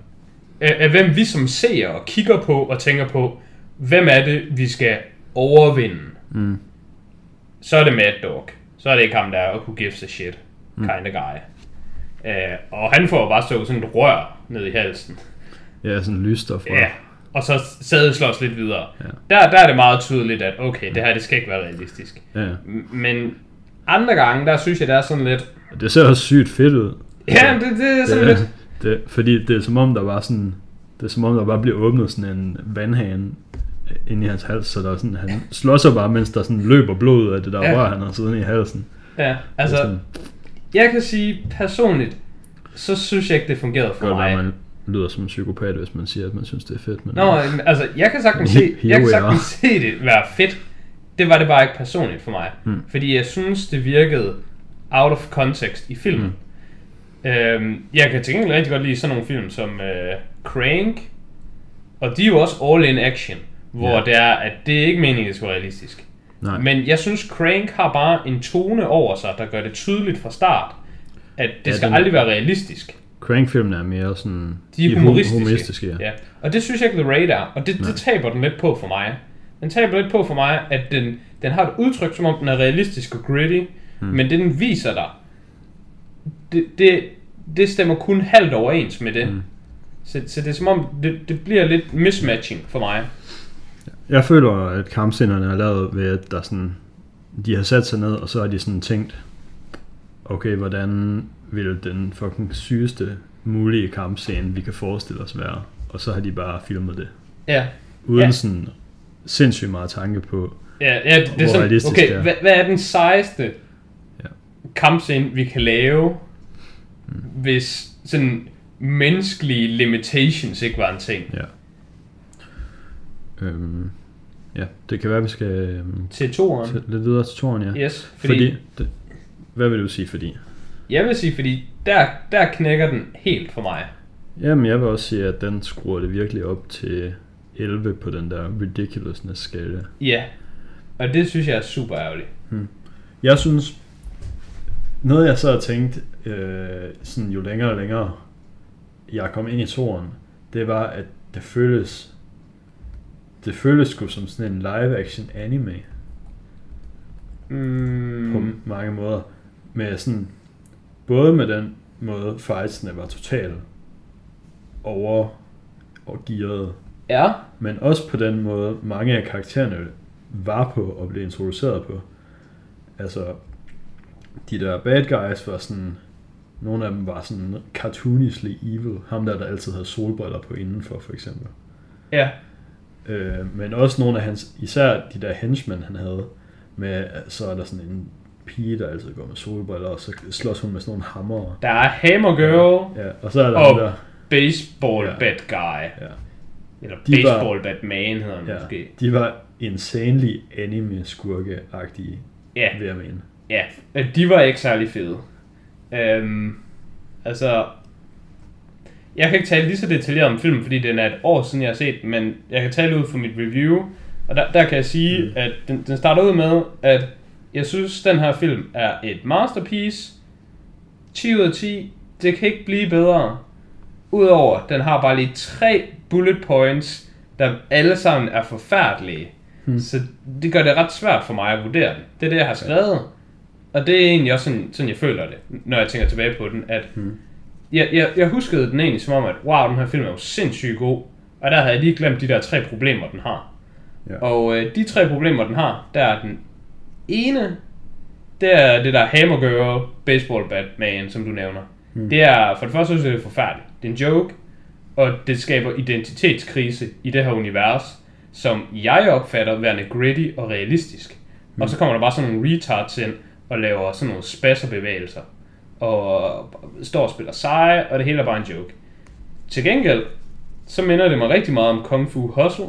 af, af hvem vi som ser og kigger på og tænker på, hvem er det, vi skal overvinde. Mm. Så er det Mad Dog. Så er det ikke ham, der er who gives a shit kind of guy. Uh, og han får bare stå sådan et rør ned i halsen. Ja, sådan lysstof. Ja. Og så stadig slås lidt videre. Ja. Der, der er det meget tydeligt, at okay, det her det skal ikke være realistisk. ja. Men andre gange, der synes jeg, det er sådan lidt... Det ser også sygt fedt ud. Ja, det, det er sådan det, lidt... det, fordi det er som om, der var sådan... Det er som om, der bare bliver åbnet sådan en vandhane ind i hans hals, så der er sådan, han slår sig bare, mens der sådan løber blod af det der Ja. rør, han har siddende i halsen. Ja, altså, sådan, jeg kan sige personligt, så synes jeg ikke, det fungerede for godt være, mig. man lyder som en psykopat, hvis man siger, at man synes, det er fedt. Men, Nå, men altså, jeg kan sagtens se, jeg kan sagtens se det være fedt. Det var det bare ikke personligt for mig. Mm. Fordi jeg synes, det virkede out of context i filmen. Mm. Øhm, jeg kan til gengæld rigtig godt lide sådan nogle film som øh, Crank. Og de er jo også all in action. hvor Ja. det er, at det er ikke meningen, at det skal være realistisk. Nej. Men jeg synes, Crank har bare en tone over sig, der gør det tydeligt fra start, at det Ja, skal den- aldrig være realistisk. Crank-filmene er mere sådan... De er hu- humoristiske. humoristiske ja. Ja. Og det synes jeg ikke, The Raid er. Og det, det taber den lidt på for mig. Den taber lidt på for mig, at den, den har et udtryk, som om den er realistisk og gritty. Hmm. Men det, den viser dig, det, det, det stemmer kun halvt overens med det. Hmm. Så, så det er som om, det, det bliver lidt mismatching for mig. Jeg føler, at kampscenerne er lavet ved, at der sådan, de har sat sig ned, og så har de sådan tænkt, okay, hvordan vil den fucking sygeste mulige kampscene, vi kan forestille os være? Og så har de bare filmet det. Ja, Uden Ja. sådan sindssygt meget tanke på, ja, ja det, det er Hvor sådan, realistisk okay, det er. hvad, hvad er den sejeste. Kampscene, vi kan lave, mm. hvis sådan menneskelige limitations ikke var en ting? ja. Øhm, ja, det kan være, vi skal øhm, Til toeren. til, lidt videre til toren, ja. Yes, fordi, Fordi, det, hvad vil du sige fordi? jeg vil sige, fordi der, der knækker den helt for mig. Jamen, jeg vil også sige, at den skruer det virkelig op til 11 på den der ridiculousness skala. Ja, og det synes jeg er super ærgerligt. Jeg synes, noget jeg så har tænkt, øh, sådan jo længere og længere jeg kom ind i toren, det var, at det føles, det føles sgu som sådan en live action anime Mm, på mange måder. Med sådan, både med den måde fightsene var totalt over og gearet, ja, men også på den måde mange af karaktererne var på og blev introduceret på. Altså, de der bad guys var sådan, nogle af dem var sådan cartoonishly evil. Ham der, der altid havde solbriller på indenfor, for eksempel. ja, Øh, men også nogle af hans, især de der henchmen, han havde, med, så er der sådan en pige, der altid går med solbriller, og så slås hun med sådan nogle hammer. der er Hammer Girl, Ja, og så er der Og- der, Baseball Ja. Bat Guy, ja, eller De var- Baseball Bat Man hedder han ja, måske. de var insanely anime-skurke-agtige, Ja, vil jeg mene. Ja, de var ikke særlig fede. Øhm, altså, jeg kan ikke tale lige så detaljeret om filmen, fordi den er et år siden, jeg har set den, men jeg kan tale ud fra mit review, og der, der kan jeg sige, mm. at den, den starter ud med, at jeg synes, den her film er et masterpiece. 10 ud af 10. Det kan ikke blive bedre. Udover, den har bare lige tre bullet points, der alle sammen er forfærdelige. Hmm. Så det gør det ret svært for mig at vurdere den. Det er det, jeg har skrevet. Og det er egentlig også sådan, sådan jeg føler det, når jeg tænker tilbage på den. At Hmm. jeg, jeg, jeg huskede den egentlig som om, at wow, den her film er jo sindssygt god. Og der havde jeg lige glemt de der tre problemer, den har. Ja. Og øh, de tre problemer, den har, der er den ene, det er det der Hammer Girl Baseball Batman, som du nævner. Mm. Det er, for det første synes jeg, det er forfærdeligt. Det er en joke, og det skaber identitetskrise i det her univers, som jeg opfatter værende gritty og realistisk. Mm. Og så kommer der bare sådan nogle retards ind og laver sådan nogle spasserbevægelser. Og står og spiller seje, og det hele er bare en joke. Til gengæld, så minder det mig rigtig meget om Kung Fu Hustle,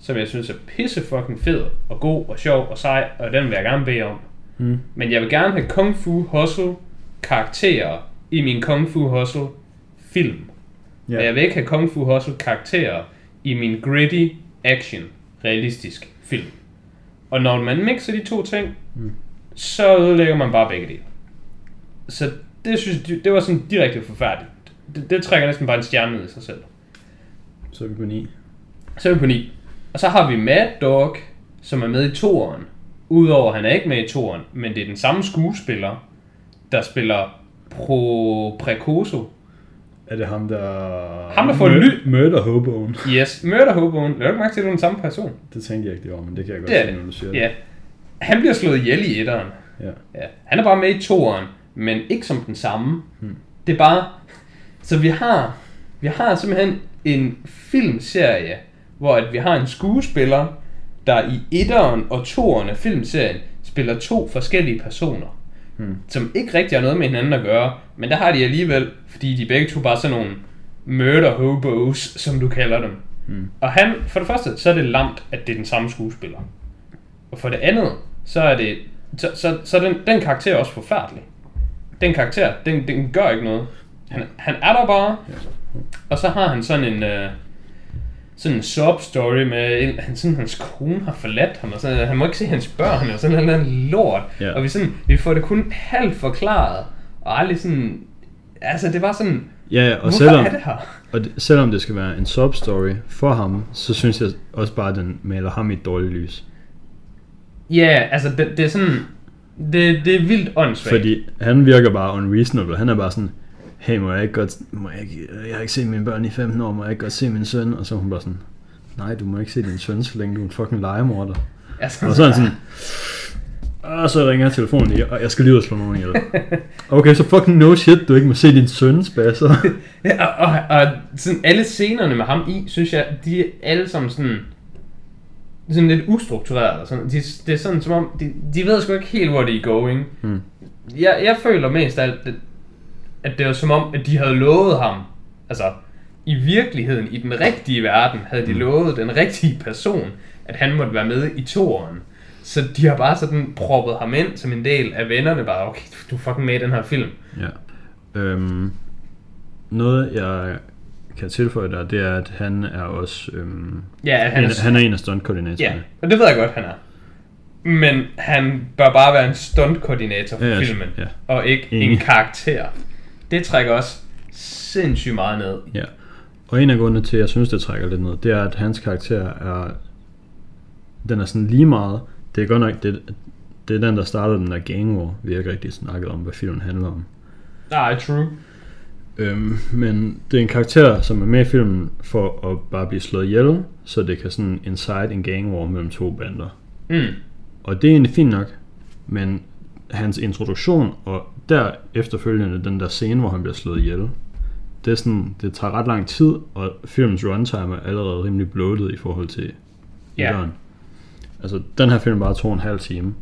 som jeg synes er pisse fucking fed og god og sjov og sej, og den vil jeg gerne bede om. Mm. Men jeg vil gerne have Kung Fu Hustle karakterer i min Kung Fu Hustle film. Ja. Men jeg vil ikke have Kung Fu Hustle karakterer i min gritty action realistisk film. Og når man mixer de to ting, mm. Så ødelægger man bare begge dele. Så det synes jeg, det var sådan direkte forfærdeligt. Det, det trækker næsten bare en stjerne ned i sig selv. Så er vi på 9. Så er vi på 9. Og så har vi Mad Dog, som er med i toeren. Udover at han er ikke med i toeren, men det er den samme skuespiller, der spiller Pro Precoso. Er det ham, der... Ham, der får Mur- ly- Murder Hoboen. Yes, Murder Hoboen. Lad du ikke mærke til, at det er den samme person? Det tænkte jeg ikke, det var, men det kan jeg godt Det se, det. når du siger Ja. Han bliver slået ihjel i etteren. Ja. Ja. Han er bare med i toeren, men ikke som den samme. Hmm. Det er bare... Så vi har, vi har simpelthen en filmserie, hvor at vi har en skuespiller, der i etteren og toeren af filmserien spiller to forskellige personer. Hmm. Som ikke rigtig har noget med hinanden at gøre, men der har de alligevel, fordi de begge to bare er sådan nogle murder hobos, som du kalder dem. Hmm. Og han, for det første, så er det lamt, at det er den samme skuespiller. Og for det andet, så er det så, så, så den, den karakter er også forfærdelig. Den karakter, den, den gør ikke noget. Han, han er der bare, og så har han sådan en... Øh, sådan en sob story med, han, sådan, hans kone har forladt ham, og sådan, han må ikke se hans børn, og sådan en lort. Ja. Og vi, sådan, vi får det kun halvt forklaret, og aldrig sådan, altså det var sådan, Ja, og hvorfor selvom, er det her? og det, selvom det skal være en sub-story for ham, så synes jeg også bare, at den maler ham i et dårligt lys. Ja, altså det, det er sådan, det, det er vildt åndssvagt. Fordi han virker bare unreasonable. Han er bare sådan, hey, må jeg ikke godt, må jeg, ikke, jeg har ikke set mine børn i 15 år, må jeg ikke godt se min søn? Og så er hun bare sådan, nej, du må ikke se din søn, så længe du er en fucking legemorder. altså, Og så er han sådan, og så ringer telefonen lige, og jeg skal lige ud og slå nogen ihjel. Okay, så fucking no shit, du ikke må se din søn spasser. Ja, og, og, og sådan alle scenerne med ham i, synes jeg, de er alle sammen sådan, sådan lidt ustruktureret. og Sådan. De, det er sådan som om, de, de ved sgu ikke helt, hvor de er going. Hmm. Jeg, jeg føler mest af alt, at, at det var som om, at de havde lovet ham, altså i virkeligheden, i den rigtige verden, havde de lovet den rigtige person, at han måtte være med i toeren. Så de har bare sådan proppet ham ind som en del af vennerne, bare, okay, du, du er fucking med i den her film. Ja. Øhm, noget, jeg kan tilføje der, det er, at han er også... Øhm, Ja, han, en, er, han er en af stuntkoordinatorerne. Ja, og det ved jeg godt, han er. Men han bør bare være en stuntkoordinator for Ja, ja, filmen, ja. og ikke Enig. en karakter. Det trækker også sindssygt meget ned. Ja. Og en af grundene til, at jeg synes, det trækker lidt ned, det er, at hans karakter er... Den er sådan lige meget... Det er godt nok... Det, det er den, der startede den der gang war. Vi har ikke rigtig snakket om, hvad filmen handler om. Nej, true. Øhm, men det er en karakter, som er med i filmen for at bare blive slået ihjel, så det kan sådan incite en gang war mellem to bander. Mm. Og det er egentlig fint nok, men hans introduktion og der efterfølgende den der scene, hvor han bliver slået ihjel, det, er sådan, det tager ret lang tid, og filmens runtime er allerede rimelig bloated i forhold til Ja. etteren. Altså, den her film bare to og en halv time,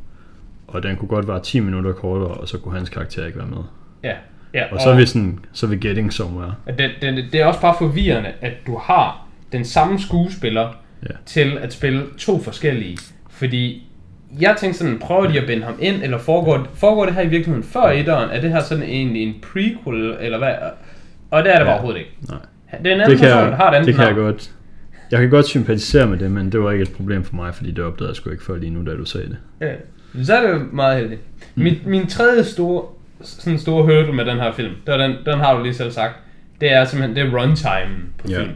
og den kunne godt være 10 minutter kortere, og så kunne hans karakter ikke være med. Ja. Ja Og så er vi sådan, så er vi getting somewhere. det, det, det er også bare forvirrende, at du har den samme skuespiller Ja. til at spille to forskellige. Fordi jeg tænkte sådan, prøver de at binde ham ind, eller foregår, foregår det her i virkeligheden før etteren? Er det her sådan egentlig en prequel, eller hvad? Og det er det Ja. overhovedet ikke. Nej. Det er en anden Det kan, person, der har et andet det kan jeg navn. godt. Jeg kan godt sympatisere med det, men det var ikke et problem for mig, fordi det opdagede jeg sgu ikke før lige nu, da du sagde det. Ja, så er det jo meget heldigt. Mm. Min, min tredje store, sådan store hurdle med den her film, det er den, den har du lige selv sagt, det er simpelthen det er runtime på Ja. film.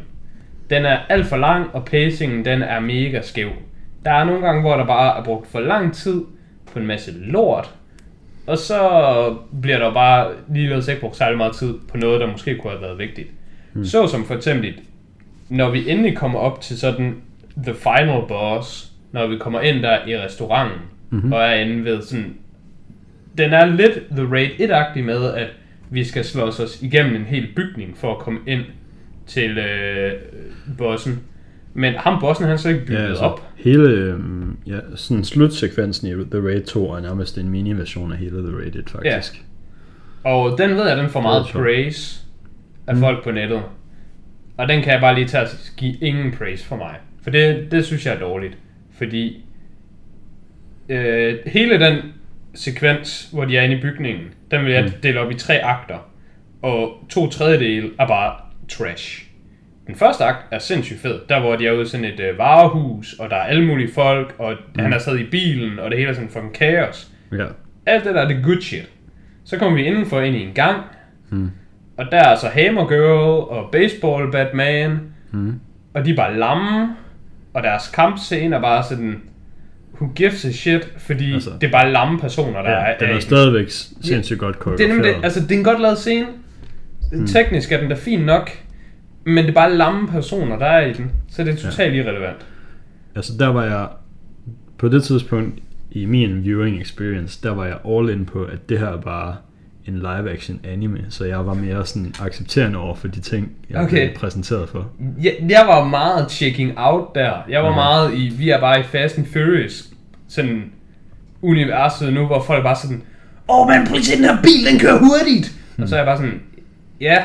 Den er alt for lang, og pacingen den er mega skæv. Der er nogle gange, hvor der bare er brugt for lang tid på en masse lort, og så bliver der bare ligeledes ikke brugt særlig meget tid på noget, der måske kunne have været vigtigt. Hmm. Så som for eksempel, når vi endelig kommer op til sådan the final boss, når vi kommer ind der i restauranten, mm-hmm. og er inde ved sådan... Den er lidt The Raid 1-agtig med, at vi skal slå os igennem en hel bygning for at komme ind til øh, bossen. Men ham bossen, han er så ikke bygget ja, altså. op. hele øhm, ja, sådan slutsekvensen i The Raid 2 er nærmest en mini-version af hele The Raid 1, faktisk. Og den ved jeg, den får meget praise af mm. folk på nettet. Og den kan jeg bare lige tage at give ingen praise for mig. For det, det synes jeg er dårligt. Fordi øh, hele den sekvens, hvor de er inde i bygningen, den vil jeg Mm. dele op i tre akter. Og to tredjedele er bare trash. Den første akt er sindssygt fed. Der hvor de er ude i sådan et øh, varehus, og der er alle mulige folk, og mm. han er stadig i bilen, og det hele er sådan fucking kaos. Ja. Alt det der er det good shit. Så kommer vi indenfor ind i en gang, Hmm. og der er så Hammer Girl og Baseball Batman, Hmm. og de er bare lamme, og deres kampscene er bare sådan, who gives a shit, fordi altså, det er bare lamme personer, der ja, er, den er er stadigvæk sindssygt godt det er koreograferet. nemlig, altså det er en godt lavet scene. Mm. Teknisk er den da fin nok, men det er bare lamme personer, der er i den, så det er totalt ja. irrelevant. Altså der var jeg, på det tidspunkt i min viewing experience, der var jeg all in på, at det her er bare en live action anime, så jeg var mere sådan accepterende over for de ting, jeg Okay. blev præsenteret for. Jeg, jeg var meget checking out der. Jeg var Mhm. meget i, vi er bare i Fast and Furious, sådan universet nu, hvor folk bare sådan, åh oh, man, prøv at den her bil, den kører hurtigt. Mm. Og så er jeg bare sådan, ja,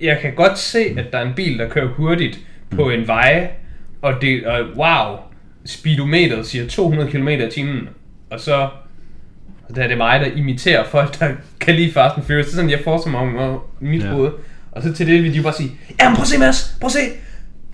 jeg kan godt se, at der er en bil, der kører hurtigt på en vej, og det, og wow, speedometeret siger 200 km i timen, og så der er det mig, der imiterer folk, der kan lide Fast and Furious. Det er sådan, jeg får som om mit Ja. hoved. Og så til det vil de bare sige, jamen prøv at se Mads, prøv at se.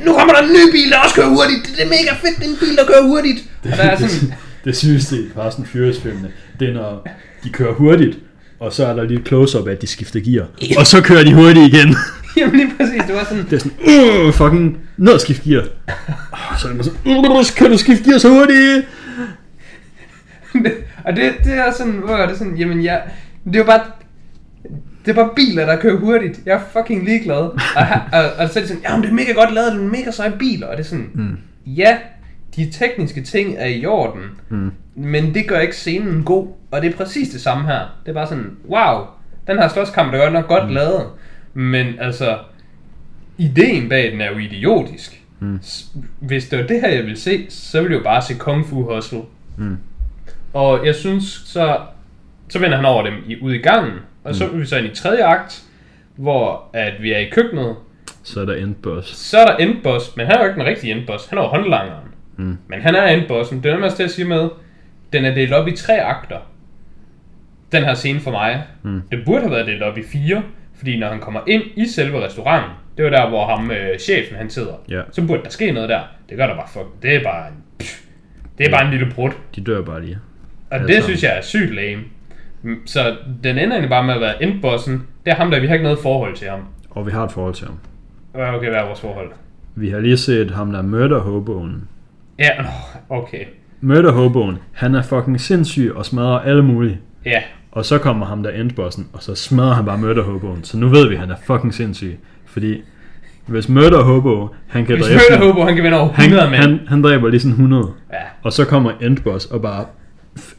nu kommer der en ny bil, der også kører hurtigt. Det er mega fedt, det er en bil, der kører hurtigt. Og der er sådan, det, det sygeste i Fast and Furious filmene, det er når de kører hurtigt, og så er der lige et close-up at de skifter gear. Og så kører de hurtigt igen. jamen lige præcis, det var sådan, Det er sådan, uh, fucking, ned og skift gear. Så er man sådan, uh, kan du skifte gear så hurtigt? og det, det er sådan, hvor er det sådan, jamen jeg, det er jo bare, det er bare biler, der kører hurtigt. Jeg er fucking ligeglad. Og, og, og så er det sådan, jamen det er mega godt lavet, det er mega seje biler. Og det er sådan, mm. ja, de tekniske ting er i orden, Mm. men det gør ikke scenen god. Og det er præcis det samme her. Det er bare sådan, wow, den her slåskamp er godt nok godt mm. lavet. Men altså, ideen bag den er jo idiotisk. Mm. Hvis det var det her, jeg ville se, så ville jeg jo bare se Kung Fu Hustle. Mm. Og jeg synes så, så vender han over dem i, ud i gangen, og så er vi så ind i tredje akt, hvor at vi er i køkkenet. Så er der endboss. Så er der endboss, men han er jo ikke den rigtige endboss, han er jo håndlangeren. Mm. Men han er endbossen, det er noget til at sige med, den er delt op i tre akter. Den her scene for mig. Mm. Det burde have været delt op i fire, fordi når han kommer ind i selve restauranten, det var der, hvor ham, øh, chefen, han sidder. Ja. Så burde der ske noget der. Det gør der bare fuck. Det er bare en, pff, det er bare en lille brud. De dør bare lige. Og det så- synes jeg er sygt lame. Mm, Så den ender egentlig bare med at være endbossen. Det er ham der, vi har ikke noget forhold til ham. Og vi har et forhold til ham. Okay, hvad er vores forhold? Vi har lige set ham der murder hoboen. Ja, okay. Murder hoboen, han er fucking sindssyg og smadrer alle mulige. Ja, Og så kommer ham der endbossen, og så smadrer han bare murder hoboen. Så nu ved vi, at han er fucking sindssyg. Fordi hvis murder hobo, han kan hvis dræbe... Murder Hobo, han kan vinde over han, 100 mænd. han, han dræber lige sådan 100. Ja. Og så kommer endboss og bare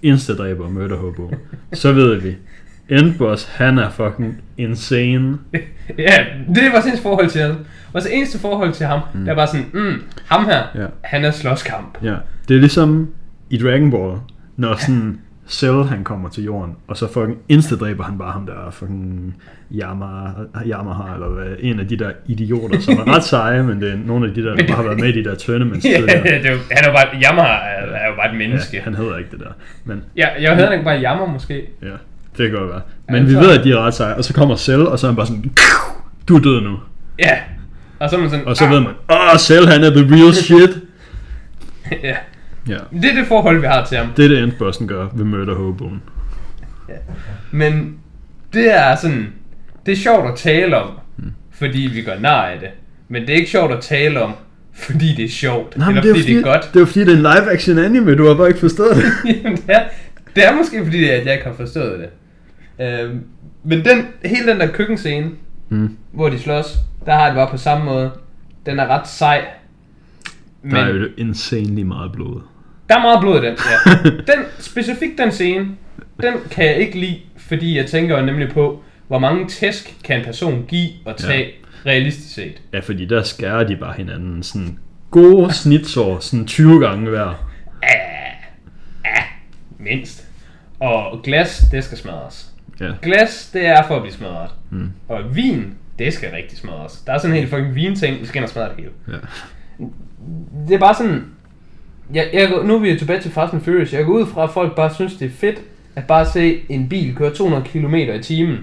insta-dræber murder hobo. Så ved vi. Endboss, han er fucking insane. ja, det er vores eneste forhold til ham. Vores eneste forhold til ham, mm. det er bare sådan, mm, ham her, Ja. han er slåskamp. Ja, det er ligesom i Dragon Ball, når sådan Cell han kommer til jorden, og så fucking insta-dræber han bare ham der fucking Yamaha, Yamaha eller hvad, en af de der idioter, som er ret seje, men det er nogle af de der, der bare har været med i de der tournaments. Ja, det er han er jo bare, Yamaha er, er jo bare et menneske. Ja, han hedder ikke det der, men Ja, jeg hedder ikke bare Yamaha måske. ja, det kan godt være. Men vi så- ved, at de er ret seje, og så kommer Cell, og så er han bare sådan, du er død nu. Ja. Og så man sådan, Og så ah, ved man, åh, oh, Cell han er the real shit. ja. Ja, Det er det forhold, vi har til ham. det er det endbossen gør ved Murder Hoboen. Men det er sådan, det er sjovt at tale om, fordi vi gør nar af det. Men det er ikke sjovt at tale om, fordi det er sjovt. Nej, eller det er, fordi, fordi, det er godt. det er fordi, det er en live action anime, du har bare ikke forstået det. Jamen, det, er, det er måske fordi, at jeg ikke har forstået det. Øhm, men den, hele den der køkkenscene, Mm. hvor de slås, der har det bare på samme måde. Den er ret sej. Men Der er jo insanely meget blod. Der er meget blod i den, ja. Den, specifikt den scene, den kan jeg ikke lide, fordi jeg tænker nemlig på, hvor mange tæsk kan en person give og tage ja. realistisk set. Ja, fordi der skærer de bare hinanden sådan gode snitsår, sådan 20 gange hver. Mindst. Og glas, det skal smadres. Ja. Glas, det er for at blive smadret. Mm. Og vin, det skal rigtig smadres. Der er sådan en helt fucking vin-ting, vi skal ind og smadre det hele. ja. Det er bare sådan... Jeg, jeg, nu er vi tilbage til Fast and Furious. Jeg går ud fra, at folk bare synes, det er fedt at bare se en bil køre 200 km i timen.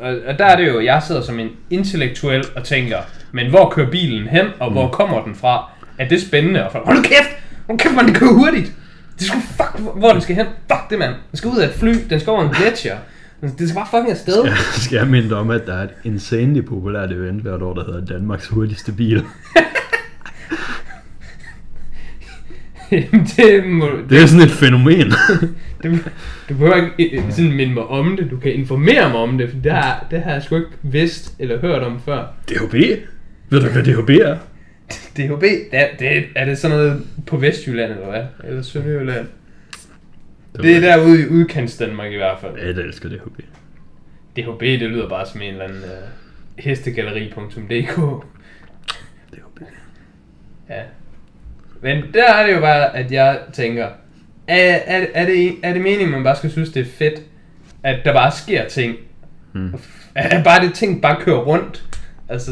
Og, og der er det jo, jeg sidder som en intellektuel og tænker, men hvor kører bilen hen, og hvor kommer den fra? Er det spændende? Og folk, hold nu kæft! Hold kæft, man, den kører hurtigt! Det skal fuck, hvor- den skal hen? Fuck det, mand! Den skal ud af et fly, den skal over en gletscher. Det skal bare fucking afsted. ja. Skal jeg minde om, at der er et insanely populært event hvert år, der hedder Danmarks hurtigste bil. Jamen, det må, Det er sådan et fænomen. Det, du behøver ikke øh, sådan minde mig om det, du kan informere mig om det, for det har, det har jeg sgu ikke vidst eller hørt om før. DHB? Ved du, hvad DHB er? DHB, det er, det, er det sådan noget på Vestjylland eller hvad? Eller Sønderjylland? Det er derude i udkants Danmark i hvert fald. Ja, jeg elsker DHB. DHB, det lyder bare som en eller anden uh, hestegalleri.dk. DHB. Ja. Men der er det jo bare, at jeg tænker, er, er, er, det, er det meningen, man bare skal synes, det er fedt, at der bare sker ting? Mm. At bare det ting bare kører rundt? Altså,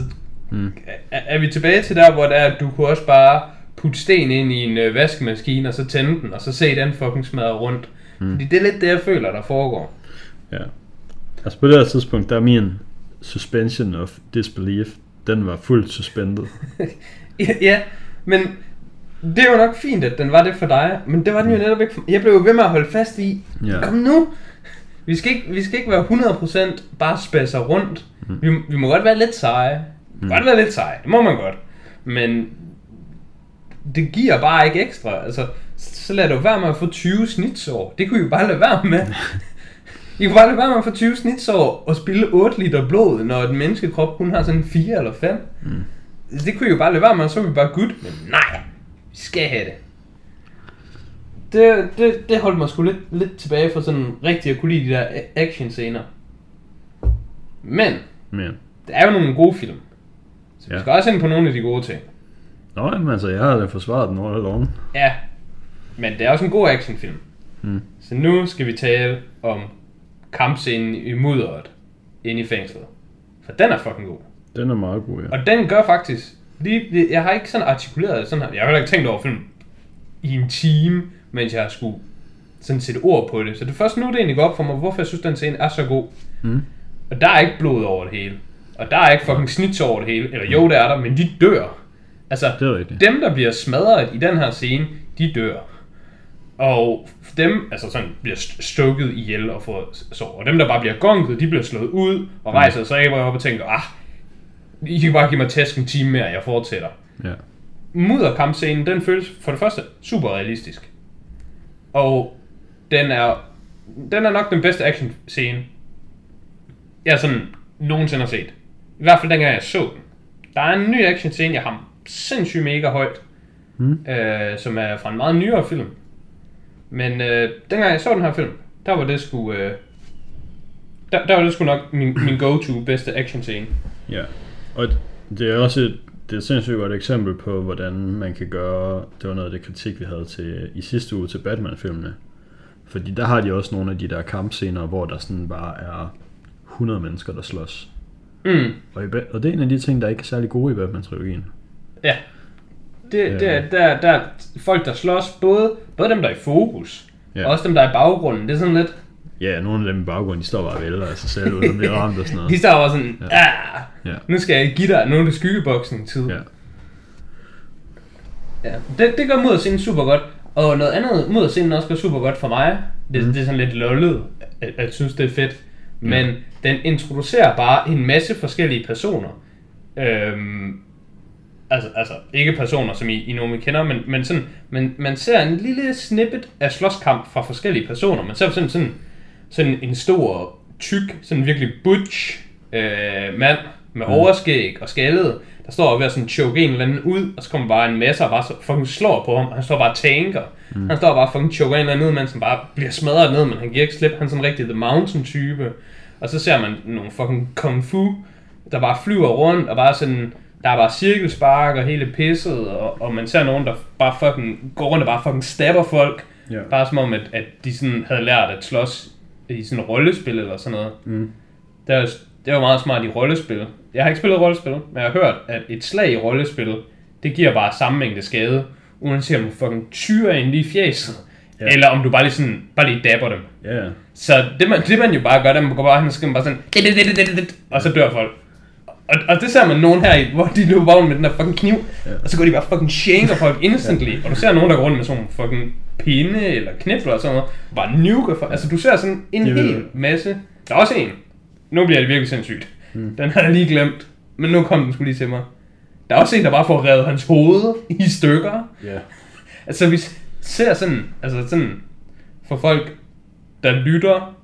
Mm. er, er vi tilbage til der, hvor det er, at du kunne også bare putte sten ind i en øh, vaskemaskine, og så tænde den, og så se den fucking smadre rundt? Mm. Fordi det er lidt det, jeg føler, der foregår. Ja. Altså på det her tidspunkt, der er min suspension of disbelief, den var fuldt suspended. Ja, ja, men det jo nok fint, at den var det for dig, men det var den jo netop ikke for Jeg blev jo ved med at holde fast i, Ja. kom nu, vi skal ikke, vi skal ikke være 100% bare spasser rundt. Mm. Vi, vi må godt være lidt seje. Mm. Godt være lidt seje, det må man godt. Men det giver bare ikke ekstra. Altså, så lad du være med at få 20 snitsår. Det kunne I jo bare lade være med. I kunne bare lade være med at få 20 snitsår og spille 8 liter blod, når et menneskekrop kun har sådan 4 eller 5. Mm. Det kunne I jo bare lade være med, og så er vi bare good. Men nej, vi skal have det. Det, det, det holdt mig sgu lidt, lidt tilbage fra sådan rigtig at kunne lide de der action scener. Men, Men, der er jo nogle gode film. Så vi Ja. skal også ind på nogle af de gode ting. nå, jamen, altså, jeg har da forsvaret den all along. Ja, men det er også en god actionfilm. Mm. Så nu skal vi tale om kampscenen i mudderet inde i fængslet. For den er fucking god. Den er meget god, ja. Og den gør faktisk... Lige, jeg har ikke sådan artikuleret det sådan her. Jeg har heller ikke tænkt over film i en time, mens jeg skulle sådan sætte ord på det. Så det er først nu, det egentlig går op for mig, hvorfor jeg synes, den scene er så god. Mm. Og der er ikke blod over det hele. Og der er ikke fucking snits over det hele. Eller jo, det er der, men de dør. Altså, Det er rigtigt. dem, der bliver smadret i den her scene, de dør. Og dem, altså sådan, bliver st- stukket ihjel og får sår. Og dem, der bare bliver gonket, de bliver slået ud og rejser sig af, hvor jeg op og tænker, ah, I kan bare give mig tæsk en time mere, jeg fortsætter. Ja. Mudderkampscenen, den føles for det første super realistisk. Og den er, den er nok den bedste action scene, jeg sådan nogensinde har set. I hvert fald dengang jeg så den. Der er en ny action scene, jeg har sindssygt mega højt, Mm. øh, som er fra en meget nyere film. Men øh, dengang jeg så den her film, der var det sgu, øh, der, der var det sgu nok min, min go-to bedste action scene. Ja, og det er også et, det er et sindssygt godt eksempel på, hvordan man kan gøre, det var noget af det kritik, vi havde til, i sidste uge til Batman-filmene. Fordi der har de også nogle af de der kampscener, hvor der sådan bare er 100 mennesker, der slås. Mm, Og, i, og det er en af de ting, der ikke er særlig gode i Batman-trilogien. ja. Det, Ja. det, er, der, der er folk, der slås, både, både dem, der er i fokus, ja. og også dem, der er i baggrunden. Det er sådan lidt, Ja, nogle af dem i baggrunden, de står bare og vælter af sig selv, uden at blive ramt og sådan de noget. står bare sådan, Ja. ah, Ja. nu skal jeg give dig, nu er det skyggeboksning tid. Ja. Ja, det, det gør mudderscenen super godt. Og noget andet mudderscenen også gør super godt for mig. Det, mm. det er sådan lidt lollet, at, at synes det er fedt. Men den introducerer bare en masse forskellige personer. Øhm, altså, altså, ikke personer, som I, I nogen vi kender, men, men sådan, men man ser en lille snippet af slåskamp fra forskellige personer. Man ser sådan, sådan, sådan en stor, tyk, sådan virkelig butch øh, mand med overskæg og skaldet, der står ved at sådan choke en eller anden ud, og så kommer bare en masse og bare så fucking slår på ham. Han står bare og tanker. Mm. Han står bare og fucking choker en eller anden ud, mens han bare bliver smadret ned, men han giver ikke slip. Han er sådan rigtig The Mountain type. Og så ser man nogle fucking kung fu, der bare flyver rundt, og bare sådan, der er bare cirkelspark og hele pisset, og, og man ser nogen, der bare fucking går rundt og bare fucking stabber folk. Ja. Bare som om, at, at de sådan havde lært at slås i sådan et rollespil eller sådan noget. Mm. Det er, jo, det er jo meget smart i rollespil. Jeg har ikke spillet rollespil, men jeg har hørt, at et slag i rollespil, det giver bare samme mængde skade, uanset om du fucking tyrer lige i fjæset, Ja. ja. eller om du bare lige, sådan, bare lige dapper dem. Ja. Så det man, det man jo bare gør, det man går bare hen og man bare sådan, og så dør folk. Og, og det ser man nogen her i, hvor de løber vogn med den der fucking kniv, Ja. ja. og så går de bare fucking shanker folk instantly. Og du ser nogen, der går rundt med sådan fucking pinde eller knibler og sådan noget, og bare nuker folk. Altså du ser sådan en hel masse. Der er også en. Nu bliver det virkelig sindssygt. Mm. Den havde jeg lige glemt, men nu kom den skulle lige til mig. Der er også en, der bare får revet hans hoved i stykker. Ja. Altså vi ser sådan, altså sådan, for folk, der lytter,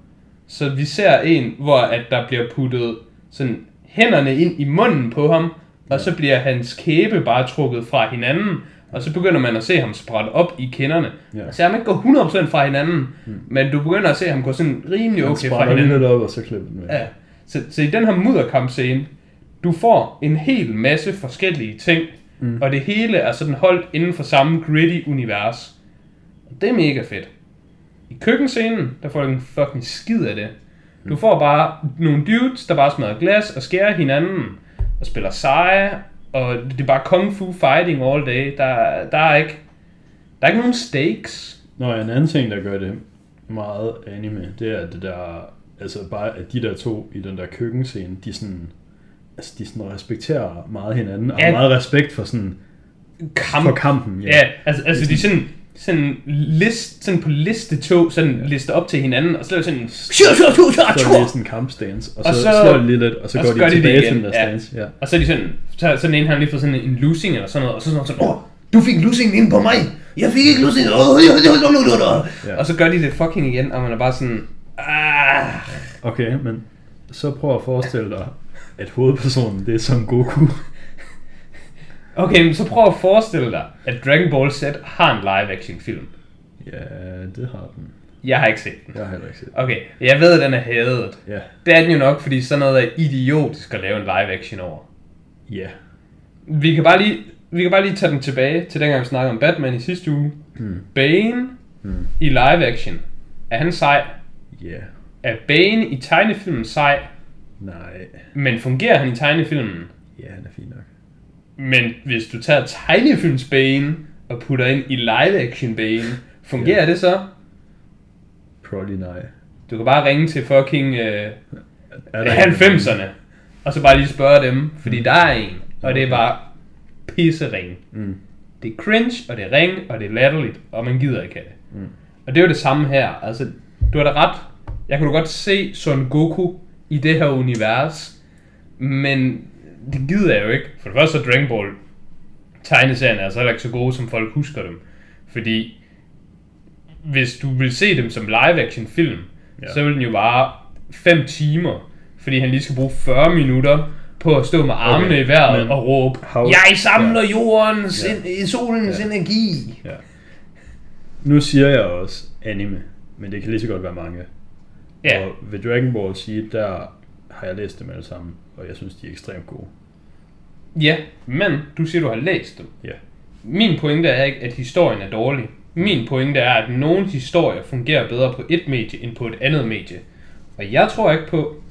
så vi ser en, hvor at der bliver puttet sådan hænderne ind i munden på ham, og så bliver hans kæbe bare trukket fra hinanden, og så begynder man at se ham sprætte op i kinderne. Ja. Ja. Altså han ikke gå 100% fra hinanden, mm. men du begynder at se ham gå sådan rimelig okay fra hinanden. lidt op, og så klipper den med. Ja. Så, så i den her mudderkampscene, du får en hel masse forskellige ting, mm. og det hele er sådan holdt inden for samme gritty univers. Og det er mega fedt. I køkkenscenen, der får du en fucking skid af det. Du får bare nogle dudes, der bare smadrer glas og skærer hinanden, og spiller seje, og det er bare kung fu fighting all day. Der, der er ikke, der er ikke nogen stakes. Nå, en anden ting, der gør det meget anime, det er det der, altså bare at de der to i den der køkkenscene, de sådan, altså de sådan respekterer meget hinanden, og Ja. har meget respekt for sådan, kamp. For kampen, ja. Ja, altså, altså de sådan, sådan, list, sådan på liste to, sådan lister op til hinanden, og så er det sådan, Så er shoo. det sådan en kampstance, og, Og så, så- slår de lige lidt, og så og går så de gør de det tilbage igen, til den der ja. stance. Ja. og så er de sådan, så, sådan en, han lige fået sådan en losing eller sådan noget, og så sådan, sådan åh, du fik losing ind på mig, jeg fik ikke losing, oh, oh, oh, oh, oh, oh. Ja. og så gør de det fucking igen, og man er bare sådan, ah, Okay, men så prøv at forestille dig, at hovedpersonen, det er Son Goku. Okay, men så prøv at forestille dig, at Dragon Ball Z har en live action film. Ja, det har den. Jeg har ikke set den. Jeg har heller ikke set. Okay, jeg ved, at den er hadet. Ja. Det er den jo nok, fordi sådan noget er idiotisk at lave en live action over. Ja. Vi kan bare lige, vi kan bare lige tage den tilbage til dengang vi snakkede om Batman i sidste uge. Hmm. Bane Hmm. i live action. Er han sej? Ja. Er Bane i tegnefilmen sej? Nej. Men fungerer han i tegnefilmen? Ja, han er fin nok. Men hvis du tager tegnefilms Bane og putter ind i live action Bane, fungerer Ja. det så? Probably nej. Du kan bare ringe til fucking øh, Er en- 90'erne, og så bare lige spørge dem, fordi der er en, og det er bare pissering. Mm. Det er cringe, og det er ring, og det er latterligt, og man gider ikke af det. Mm. Og det er jo det samme her. Altså, du har da ret. Jeg jo godt se Son Goku i det her univers, men det gider jeg jo ikke. For det første er Dragon Ball tegneserien er altså heller ikke så gode, som folk husker dem. Fordi hvis du vil se dem som live action film, Ja. så vil den jo bare 5 timer, fordi han lige skal bruge 40 minutter på at stå med armene Okay, i vejret men og råbe, how- jeg samler Ja. jordens, Ja. en, solens Ja. energi. Ja. Nu siger jeg også anime, men det kan lige så godt være mange. Ja. Og ved Dragon Ball Z, der har jeg læst dem alle sammen, og jeg synes, de er ekstremt gode. Ja, men du siger, du har læst dem. Ja. Min pointe er ikke, at historien er dårlig. Min pointe er, at nogle historier fungerer bedre på et medie end på et andet medie. Og jeg tror ikke på,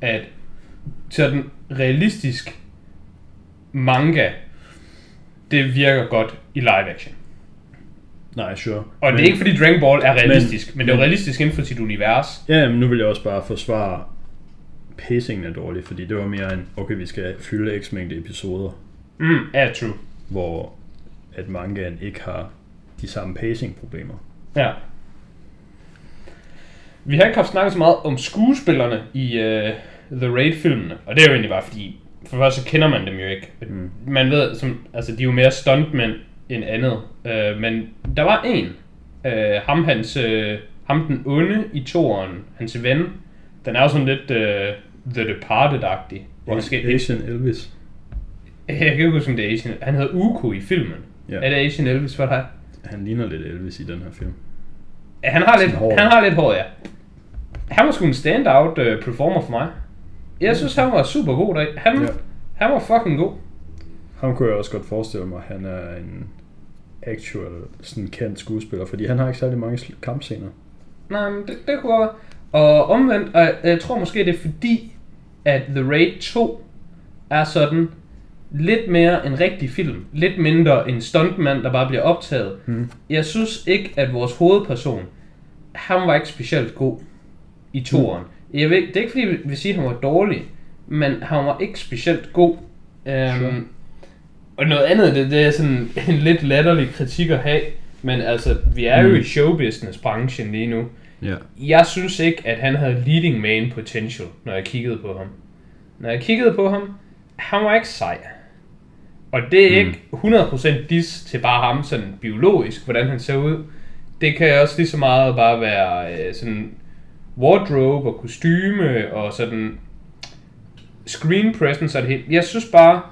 at sådan realistisk manga, det virker godt i live action. Nej, sure. Og men, det er ikke fordi Dragon Ball er realistisk, men, men det er realistisk inden for sit univers. Ja, men nu vil jeg også bare forsvare, pacingen er dårlig, fordi det var mere en, okay, vi skal fylde x mængde episoder, Mm, ja, true. hvor at mangaen ikke har de samme pacing-problemer. Ja. Vi har ikke haft snakket så meget om skuespillerne i uh, The Raid-filmene, og det er jo egentlig bare fordi, for det første så kender man dem jo ikke. Mm. Man ved, som, altså de er jo mere stuntmænd end andet, uh, men der var en, uh, ham, hans, uh, ham den onde i toren, hans ven, den er jo sådan lidt uh, The Departed-agtig. Hvor han skal, Asian Elvis. jeg kan ikke huske, om det er Asian. Han hedder Uko i filmen. Ja. Er det Asian Elvis for dig? Han ligner lidt Elvis i den her film. Han har lidt, hår. han har lidt hår, ja. Han var sgu en standout uh, performer for mig. Jeg synes, han var super god der. Han, Ja. han var fucking god. Ham kunne jeg også godt forestille mig, han er en actual sådan kendt skuespiller, fordi han har ikke særlig mange kampscener. Nej, men det, det kunne godt. Og omvendt, og jeg, tror måske, det er fordi, at The Raid 2 er sådan lidt mere en rigtig film. Lidt mindre en stuntmand, der bare bliver optaget. Hmm. Jeg synes ikke, at vores hovedperson, han var ikke specielt god i toeren. Jeg ved, det er ikke fordi, vi vil sige, at han var dårlig, men han var ikke specielt god. Um, Sure. Og noget andet, det, det er sådan en lidt latterlig kritik at have, men altså, vi er jo Mm. i showbusiness-branchen lige nu. Ja. Jeg synes ikke, at han havde leading man potential, når jeg kiggede på ham. Når jeg kiggede på ham, han var ikke sej. Og det er Mm. ikke 100% dis til bare ham sådan biologisk, hvordan han ser ud. Det kan også lige så meget bare være øh, sådan wardrobe og kostyme og sådan screen presence og det hele. Jeg synes bare,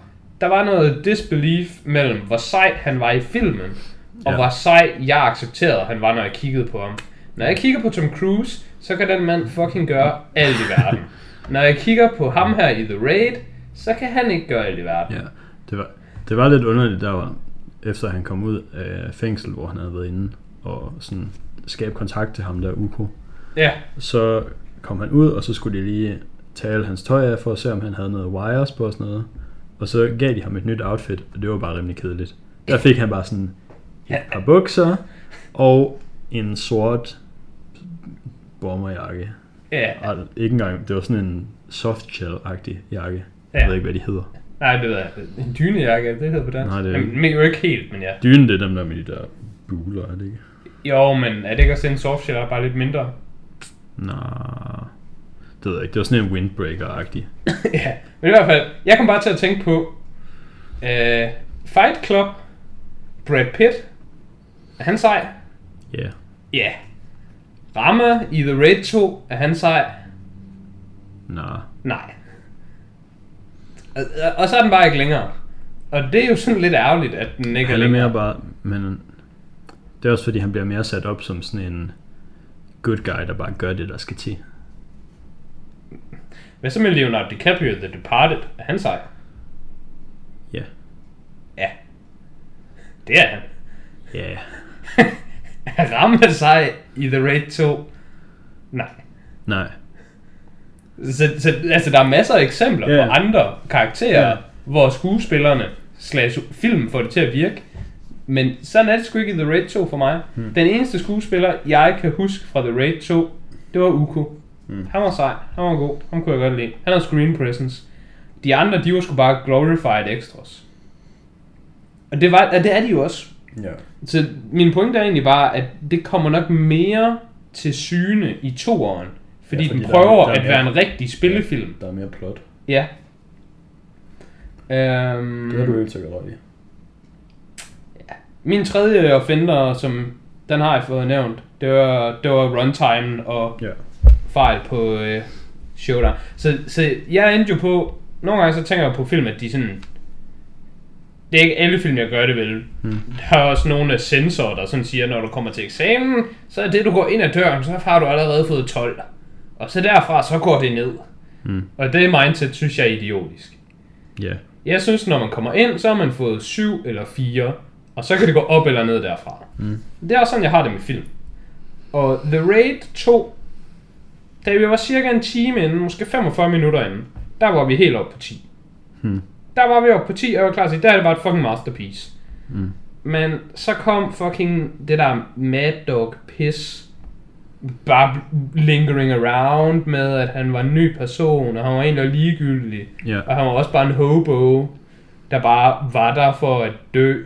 der var noget disbelief mellem, hvor sej han var i filmen, og Ja. ja. hvor sej jeg accepterede, han var, når jeg kiggede på ham. Når jeg kigger på Tom Cruise, så kan den mand fucking gøre alt i verden. Når jeg kigger på ham her i The Raid, så kan han ikke gøre alt i verden. ja. Det, var, det var lidt underligt, der var, efter han kom ud af fængsel, hvor han havde været inde, og sådan skabe kontakt til ham der, Uko. Ja, Så kom han ud, og så skulle de lige tale hans tøj af, for at se, om han havde noget wires på og sådan noget. Og så gav de ham et nyt outfit, og det var bare rimelig kedeligt. Der fik han bare sådan et par bukser, og en sort bomberjakke. ja, Og ikke engang, det var sådan en softshell-agtig jakke. Ja. Jeg ved ikke, hvad de hedder. Nej, det ved jeg. En dynejakke, det hedder på dansk. Nej, det er- Jamen, men jo ikke helt, men ja. Dynen, det er dem der med de der buler, er det ikke? Jo, men er det ikke også en softshell, bare lidt mindre? Nej, det ved jeg ikke. Det var sådan en windbreaker-agtig. ja, men i hvert fald, jeg kom bare til at tænke på øh, Fight Club, Brad Pitt, er han sej? Ja. Yeah. Ja. Yeah. Rama i The Raid 2, er han sej? Nej. Nej. Og, og så er den bare ikke længere. Og det er jo sådan lidt ærgerligt, at den ikke Han er er længere. mere bare... Men det er også fordi, han bliver mere sat op som sådan en good guy, der bare gør det, der skal til. Hvad så med Leonardo DiCaprio, The Departed? Er han sej? Ja. Ja. Det er han. Ja. Er Rama sej i The Raid 2? Nej. Nej. Så, så altså, der er masser af eksempler Ja. på andre karakterer, Ja. hvor skuespillerne slash film får det til at virke. Men sådan er det sgu ikke i The Raid 2 for mig. Hmm. Den eneste skuespiller, jeg kan huske fra The Raid 2, det var Uko. Hmm. Han var sej, han var god, ham kunne jeg godt lide. Han havde screen presence. De andre, de var sgu bare glorified extras. Og det, var, og det er de jo også. Ja. Så min pointe er egentlig bare, at det kommer nok mere til syne i toeren. Fordi, Ja, ja, fordi den der er- prøver der er at mere- være en rigtig spillefilm. Der er mere plot. Ja. Øhm, Det har du helt sikkert ret i. min tredje offender, som den har jeg fået nævnt, det var, det var runtime og Ja. fejl på øh, showdown. Så, så jeg endte jo på, nogle gange så tænker jeg på film, at de sådan, det er ikke alle film, jeg gør det vel. Hmm. Der er også nogle af sensorer, der sådan siger, når du kommer til eksamen, så er det, du går ind ad døren, så har du allerede fået 12. Og så derfra, så går det ned. Mm. Og det mindset, synes jeg er idiotisk. Ja. Jeg synes, når man kommer ind, så har man fået 7 eller 4, og så kan det gå op eller ned derfra. Mm. Det er også sådan, jeg har det med film. Og The Raid 2, da vi var cirka en time inden, måske 45 minutter inden, der var vi helt oppe på 10. Hmm. Der var vi oppe på 10, og jeg var klar til, at der er det bare et fucking masterpiece. Mm. Men så kom fucking det der Mad Dog piss bare lingering around med, at han var en ny person, og han var egentlig ligegyldig. Ja. Og han var også bare en hobo, der bare var der for at dø.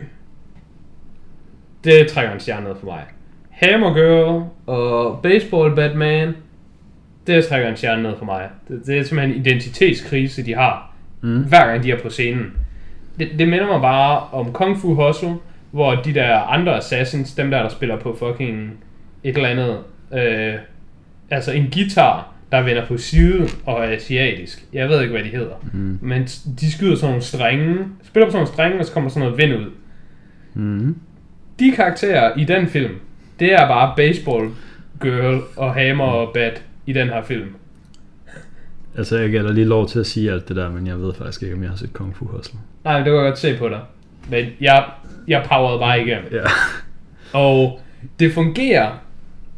Det trækker en stjerne ned for mig. Hammer Girl og Baseball Batman, det trækker en stjerne ned for mig. Det, det er simpelthen en identitetskrise, de har, Mm. hver gang de er på scenen. Det, det minder mig bare om Kung Fu Hustle, hvor de der andre assassins, dem der, der spiller på fucking et eller andet, øh, altså en guitar, der vender på siden og er asiatisk. Jeg ved ikke, hvad de hedder. Mm. Men de skyder sådan nogle strenge, spiller på sådan nogle strenge, og så kommer sådan noget vind ud. Mm. De karakterer i den film, det er bare baseball girl og hammer og bat i den her film. Altså, jeg dig lige lov til at sige alt det der, men jeg ved faktisk ikke, om jeg har set Kung Fu Hustle. Nej, det kan jeg godt se på dig. Men jeg, jeg powerede bare igennem. Ja. Og det fungerer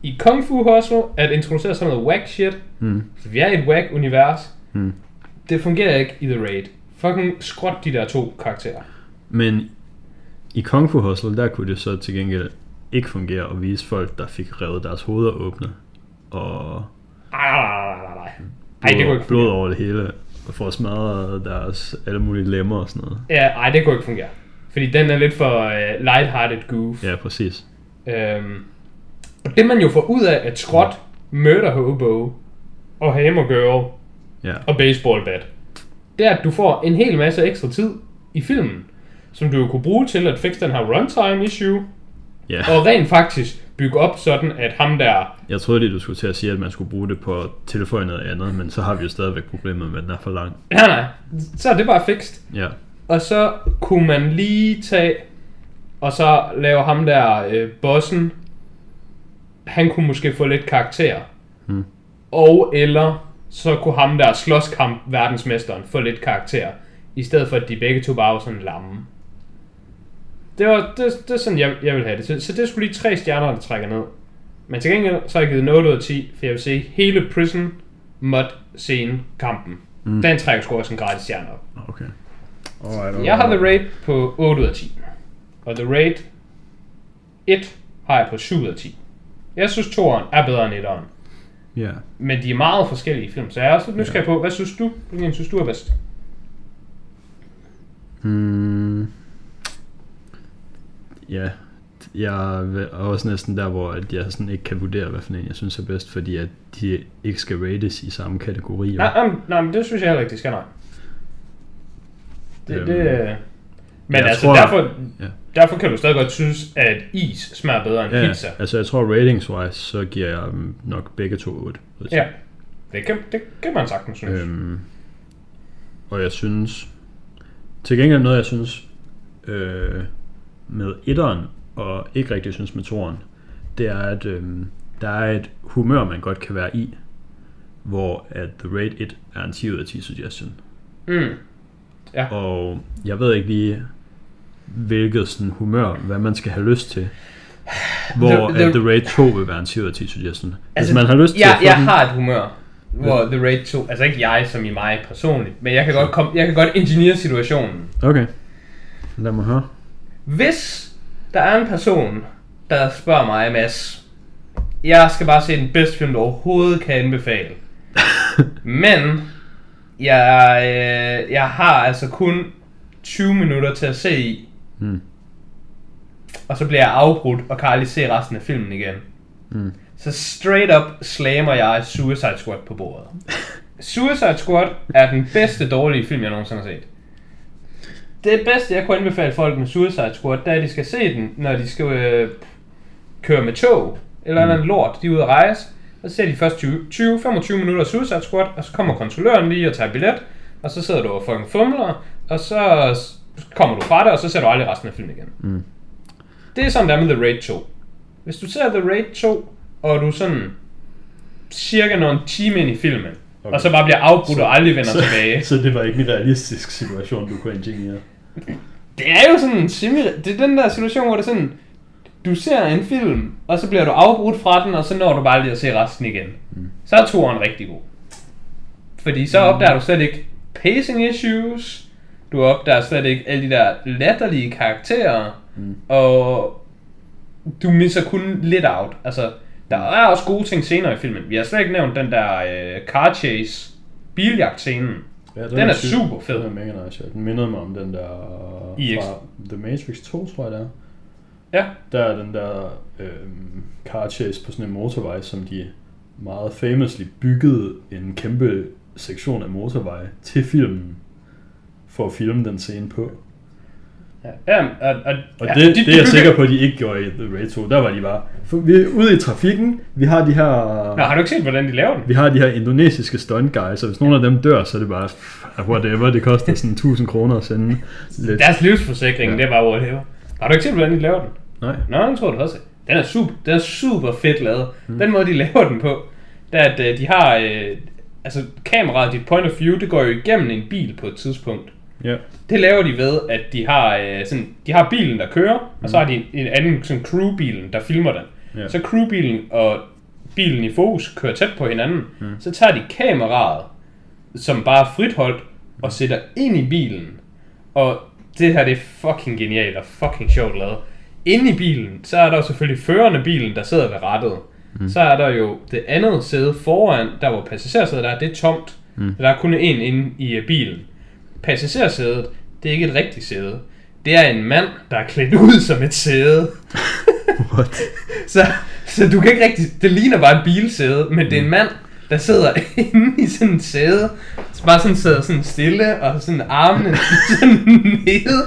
i Kung Fu Hustle at introducere sådan noget whack shit. Mm. For vi er i et whack univers. Mm. Det fungerer ikke i The Raid. Fucking skråt de der to karakterer. Men i Kung Fu Hustle, der kunne det så til gengæld ikke fungere at vise folk, der fik revet deres hoveder åbne. Og Ej, nej, nej, nej, nej. Ej, det kunne ikke blod over det hele. Og få smadret deres alle mulige lemmer og sådan noget. Ja, ej, det kunne ikke fungere. Fordi den er lidt for uh, lighthearted goof. Ja, præcis. Øhm, og det man jo får ud af at skråt, murder hobo og hammer girl Ja. og baseball bat, det er at du får en hel masse ekstra tid i filmen, som du jo kunne bruge til at fikse den her runtime issue, ja. og rent faktisk bygge op sådan, at ham der, Jeg troede lige, du skulle til at sige, at man skulle bruge det på at tilføje noget andet, men så har vi jo stadigvæk problemet med, at den er for lang. nej nej, så er det bare fikst. Ja. Og så kunne man lige tage, og så lave ham der, øh, bossen, han kunne måske få lidt karakter. Hmm. Og eller så kunne ham der slåskamp verdensmesteren få lidt karakter. I stedet for at de begge to bare var sådan lamme. Det var det, det er sådan, jeg, jeg vil have det. Så, så det skulle lige tre stjerner, der trækker ned. Men til gengæld, så har jeg givet en 8 ud af 10, for jeg vil se hele Prison Mud scene kampen. Mm. Mm. Den trækker sgu også en gratis stjerne op. Okay. Alright, Jeg har The Raid på 8 ud af 10. Og The Raid 1 har jeg på 7 ud af 10. Jeg synes, toeren er bedre end etteren. Ja. Men de er meget forskellige film, så jeg er også lidt nysgerrig på, hvad synes du? Hvilken synes du er bedst? Hmm. Ja, jeg er også næsten der, hvor at jeg sådan ikke kan vurdere, hvad for en jeg synes er bedst, fordi at de ikke skal rates i samme kategori. Nej, nej, nej, men det synes jeg heller ikke, de skal, nej. Det, Øhm, det, men jeg altså, tror- derfor, ja. derfor kan du stadig godt synes, at is smager bedre end Ja, pizza. altså jeg tror ratings-wise, så giver jeg nok begge to 8. vil jeg Ja, det kan, det kan man sagtens synes. Øhm, og jeg synes, til gengæld noget jeg synes øh, med etteren, og ikke rigtig synes med toeren, det er, at øh, der er et humør, man godt kan være i, hvor at The Raid 1 er en 10 ud af 10 suggestion. Mm. Ja. Og jeg ved ikke lige, hvilket sådan humør, hvad man skal have lyst til. Hvor The- the, at The Raid 2 vil være en 10 ud af 10 suggestion. Altså, Hvis man har lyst til jeg, at få jeg den, har et humør, hvor The Raid 2, altså ikke jeg som i mig personligt, men jeg kan godt, komme, jeg kan godt engineer situationen. Okay, lad mig høre. Hvis der er en person, der spørger mig, Mads, jeg skal bare se den bedste film, du overhovedet kan anbefale. Men jeg, øh, jeg har altså kun 20 minutter til at se i, Mm. og så bliver jeg afbrudt og kan aldrig se resten af filmen igen. Mm. Så straight up slammer jeg Suicide Squad på bordet. Suicide Squad er den bedste dårlige film, jeg nogensinde har set. Det bedste, jeg kunne anbefale folk med Suicide Squad, det er, at de skal se den, når de skal øh, køre med tog, eller mm. andet lort, de er ude at rejse. Og så ser de først 20-25 minutter af Suicide Squad, og så kommer kontrolløren lige og tager billet, og så sidder du og fucking fumler, og så kommer du fra det, og så ser du aldrig resten af filmen igen. Mm. Det er sådan, der med The Raid 2. Hvis du ser The Raid 2, og du sådan cirka når en time ind i filmen, okay. Og så bare bliver afbrudt og aldrig vender så, tilbage. Så det var ikke en realistisk situation, du kunne engineere. Det er jo sådan en semi Det er den der situation, hvor det er sådan, du ser en film, og så bliver du afbrudt fra den, og så når du bare lige at se resten igen. Mm. Så er toeren rigtig god. Fordi så opdager du slet ikke pacing issues, du opdager slet ikke alle de der latterlige karakterer, mm. og du misser kun lidt out. Altså, der er også gode ting senere i filmen. Vi har slet ikke nævnt den der øh, car chase biljagt-scenen. Ja, Den er syg. super fed. Den er mega nice, ja. Den mindede mig om den der I fra The Matrix 2, tror jeg det er. Ja, Der er den der øhm, car chase på sådan en motorvej, som de meget famously byggede en kæmpe sektion af motorvej til filmen, for at filme den scene på. Ja, ja og, og, Og ja, det, de- det de er jeg sikker på, at de ikke gjorde i The Raid 2. Der var de bare, for vi er ude i trafikken, vi har de her... Nå, har du ikke set, hvordan de laver den? Vi har de her indonesiske stunt guys, og hvis nogen af dem dør, så er det bare, whatever, det koster sådan 1000 kroner at sende lidt. Deres livsforsikring, ja. Ja. det er bare whatever. Har du ikke set, hvordan de laver den? Nej. Nå, den tror jeg, du set. Den er super, den er super fedt lavet. Mm. Den måde, de laver den på, det er, at øh, de har... Øh, altså, kameraet, dit point of view, det går jo igennem en bil på et tidspunkt. Ja. Det laver de ved, at de har, øh, sådan, de har bilen, der kører, mm. og så har de en, en anden sådan crewbilen, der filmer den. Ja. Så crewbilen og bilen i fokus kører tæt på hinanden. Mm. Så tager de kameraet, som bare er fritholdt, og sætter ind i bilen. Og det her, det er fucking genialt og fucking sjovt lavet. Inde i bilen, så er der jo selvfølgelig føreren af bilen, der sidder ved rattet. Mm. Så er der jo det andet sæde foran, der hvor passagersædet er, det er tomt. Mm. Der er kun én inde i øh, bilen. Passagersædet, det er ikke et rigtigt sæde. Det er en mand, der er klædt ud som et sæde. What? Så, så du kan ikke rigtig... Det ligner bare et bilsæde, men det er en mand, der sidder inde i sådan et sæde. Så bare sådan sidder sådan stille, og sådan armene sådan nede.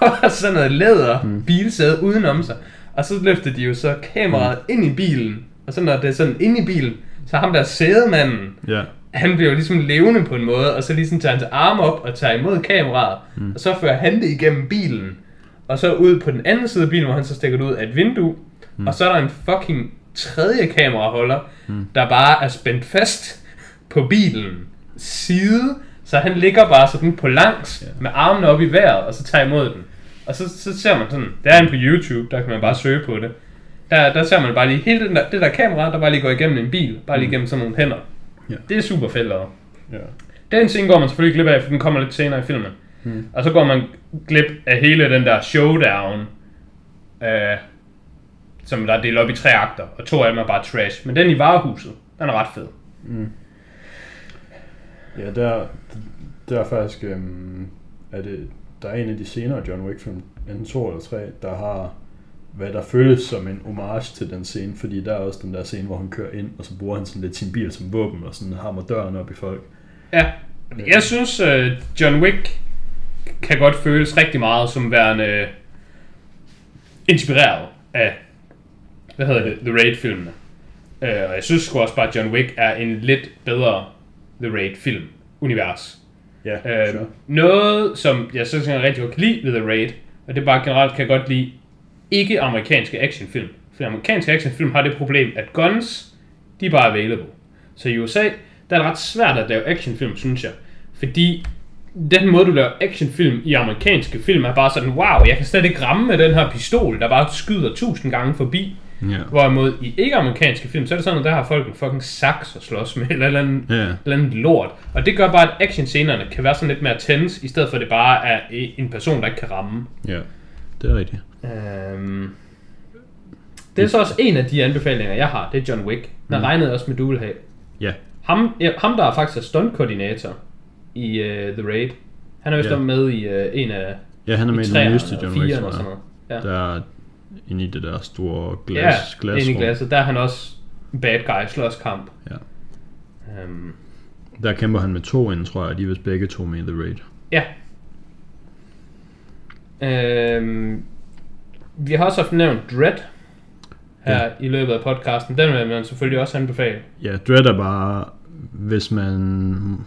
Og sådan noget læder bilsæde udenom sig. Og så løfter de jo så kameraet ind i bilen. Og så når det er sådan inde i bilen, så ham der sædemanden, Ja. Han bliver jo ligesom levende på en måde, og så ligesom tager han hans arm op og tager imod kameraet, mm. og så fører han det igennem bilen, og så ud på den anden side af bilen, hvor han så stikker det ud af et vindue, mm. og så er der en fucking tredje kameraholder, mm. der bare er spændt fast på bilen side, så han ligger bare sådan på langs Ja. med armene op i vejret, og så tager imod den. Og så, så ser man sådan, det er en på YouTube, der kan man bare søge på det. Der, der ser man bare lige hele den der, det der kamera, der bare lige går igennem en bil, bare lige igennem sådan nogle hænder. Ja. Det er super fedt lavet. Ja. Den scene går man selvfølgelig glip af, for den kommer lidt senere i filmen. Mm. Og så går man glip af hele den der showdown, øh, som der er delt op i tre akter, og to af dem er bare trash. Men den i varehuset, den er ret fed. Ja, der, der er faktisk, øhm, er det der er en af de senere John Wick film, enten to eller tre, der har hvad der føles som en homage til den scene, fordi der er også den der scene, hvor han kører ind, og så bruger han sådan lidt sin bil som våben, og sådan hammer døren op i folk. Ja, jeg synes, uh, John Wick kan godt føles rigtig meget som værende inspireret af, hvad hedder det, The Raid-filmene. Uh, og jeg synes sgu også bare, at John Wick er en lidt bedre The Raid-film-univers. Ja, Uh, sure. Noget, som jeg synes, jeg rigtig godt kan lide ved The Raid, og det er bare generelt kan jeg godt lide ikke amerikanske actionfilm. For amerikanske actionfilm har det problem, at guns, de er bare available. Så i USA, der er det ret svært at lave actionfilm, synes jeg. Fordi den måde, du laver actionfilm i amerikanske film, er bare sådan, wow, jeg kan slet ikke ramme med den her pistol, der bare skyder tusind gange forbi. Ja. Hvorimod i ikke-amerikanske film, så er det sådan, at der har folk en fucking saks at slås med, eller et eller andet, et eller andet lort. Og det gør bare, at actionscenerne kan være sådan lidt mere tense, i stedet for at det bare er en person, der ikke kan ramme. Ja, det er rigtigt. Øhm, det er så også en af de anbefalinger, jeg har. Det er John Wick. Den mm. regnede også med, du vil have. Ja, Ham, ja, ham der er faktisk stuntkoordinator i uh, The Raid. Han er vist Ja. med i uh, en af ja han er med i den nyeste John Wick, tror noget. jeg. Ja, Der er inde i det der store glas, ja glas ind i glasset. Der er han også bad guy, slåskamp. Ja. Um, Der kæmper han med to inden, tror jeg, og de er vist begge to med i The Raid. ja. Um, vi har også haft nævnt Dread her Ja. i løbet af podcasten. Den vil man selvfølgelig også anbefale. Ja, Dread er bare, hvis man,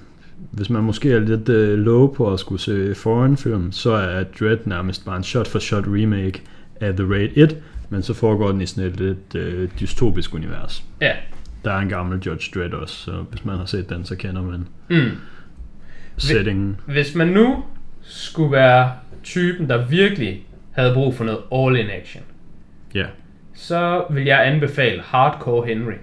hvis man måske er lidt uh, low på at skulle se foreign film, så er Dread nærmest bare en shot-for-shot remake af The Raid 1, men så foregår den i sådan et lidt uh, dystopisk univers. Ja. Der er en gammel Judge Dredd også, så hvis man har set den, så kender man Mm. settingen. Hvis man nu skulle være typen, der virkelig havde brug for noget all-in action, Ja, så vil jeg anbefale Hardcore Henry.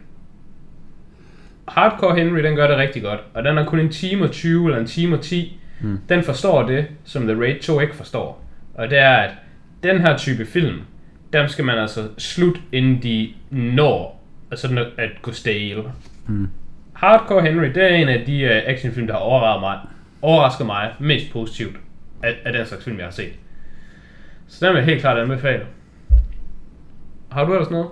Hardcore Henry, den gør det rigtig godt, og den er kun en time og 20 eller en time og 10. Mm. Den forstår det, som The Raid 2 ikke forstår. Og det er, at den her type film, dem skal man altså slutte, inden de når altså at gå stale. Mm. Hardcore Henry, det er en af de uh, actionfilm, der har overrasket mig, overrasket mig mest positivt af, af den slags film, jeg har set. Så den vil jeg helt klart anbefale. Har du ellers noget?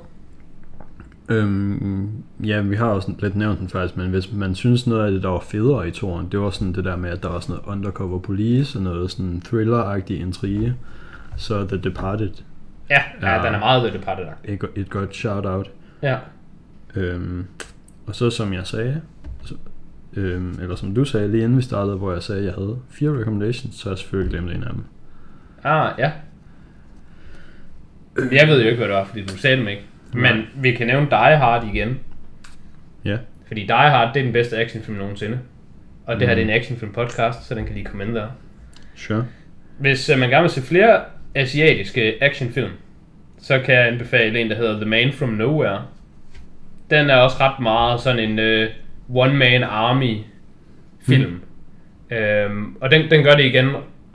Øhm, ja, vi har også lidt nævnt den faktisk, men hvis man synes noget af det, der var federe i toren, det var sådan det der med, at der var sådan noget undercover police og noget sådan thriller-agtig intrige, så The Departed Ja, ja, den er meget The Departed. et, go- et godt shout-out. Ja. Øhm, og så som jeg sagde, så, øhm, eller som du sagde lige inden vi startede, hvor jeg sagde, at jeg havde fire recommendations, så har jeg selvfølgelig glemt en af dem. Ah, ja. Jeg ved jo ikke, hvad det var, fordi du sagde dem ikke. Men Nej. vi kan nævne Die Hard igen. Ja, Fordi Die Hard, det er den bedste actionfilm nogensinde. Og det her Mm. det er en actionfilm podcast, så den kan lige komme ind der. sure. Hvis uh, man gerne vil se flere asiatiske actionfilm, så kan jeg anbefale en, der hedder The Man From Nowhere. Den er også ret meget sådan en uh, one-man army film. Mm. Øhm, og den, den gør det igen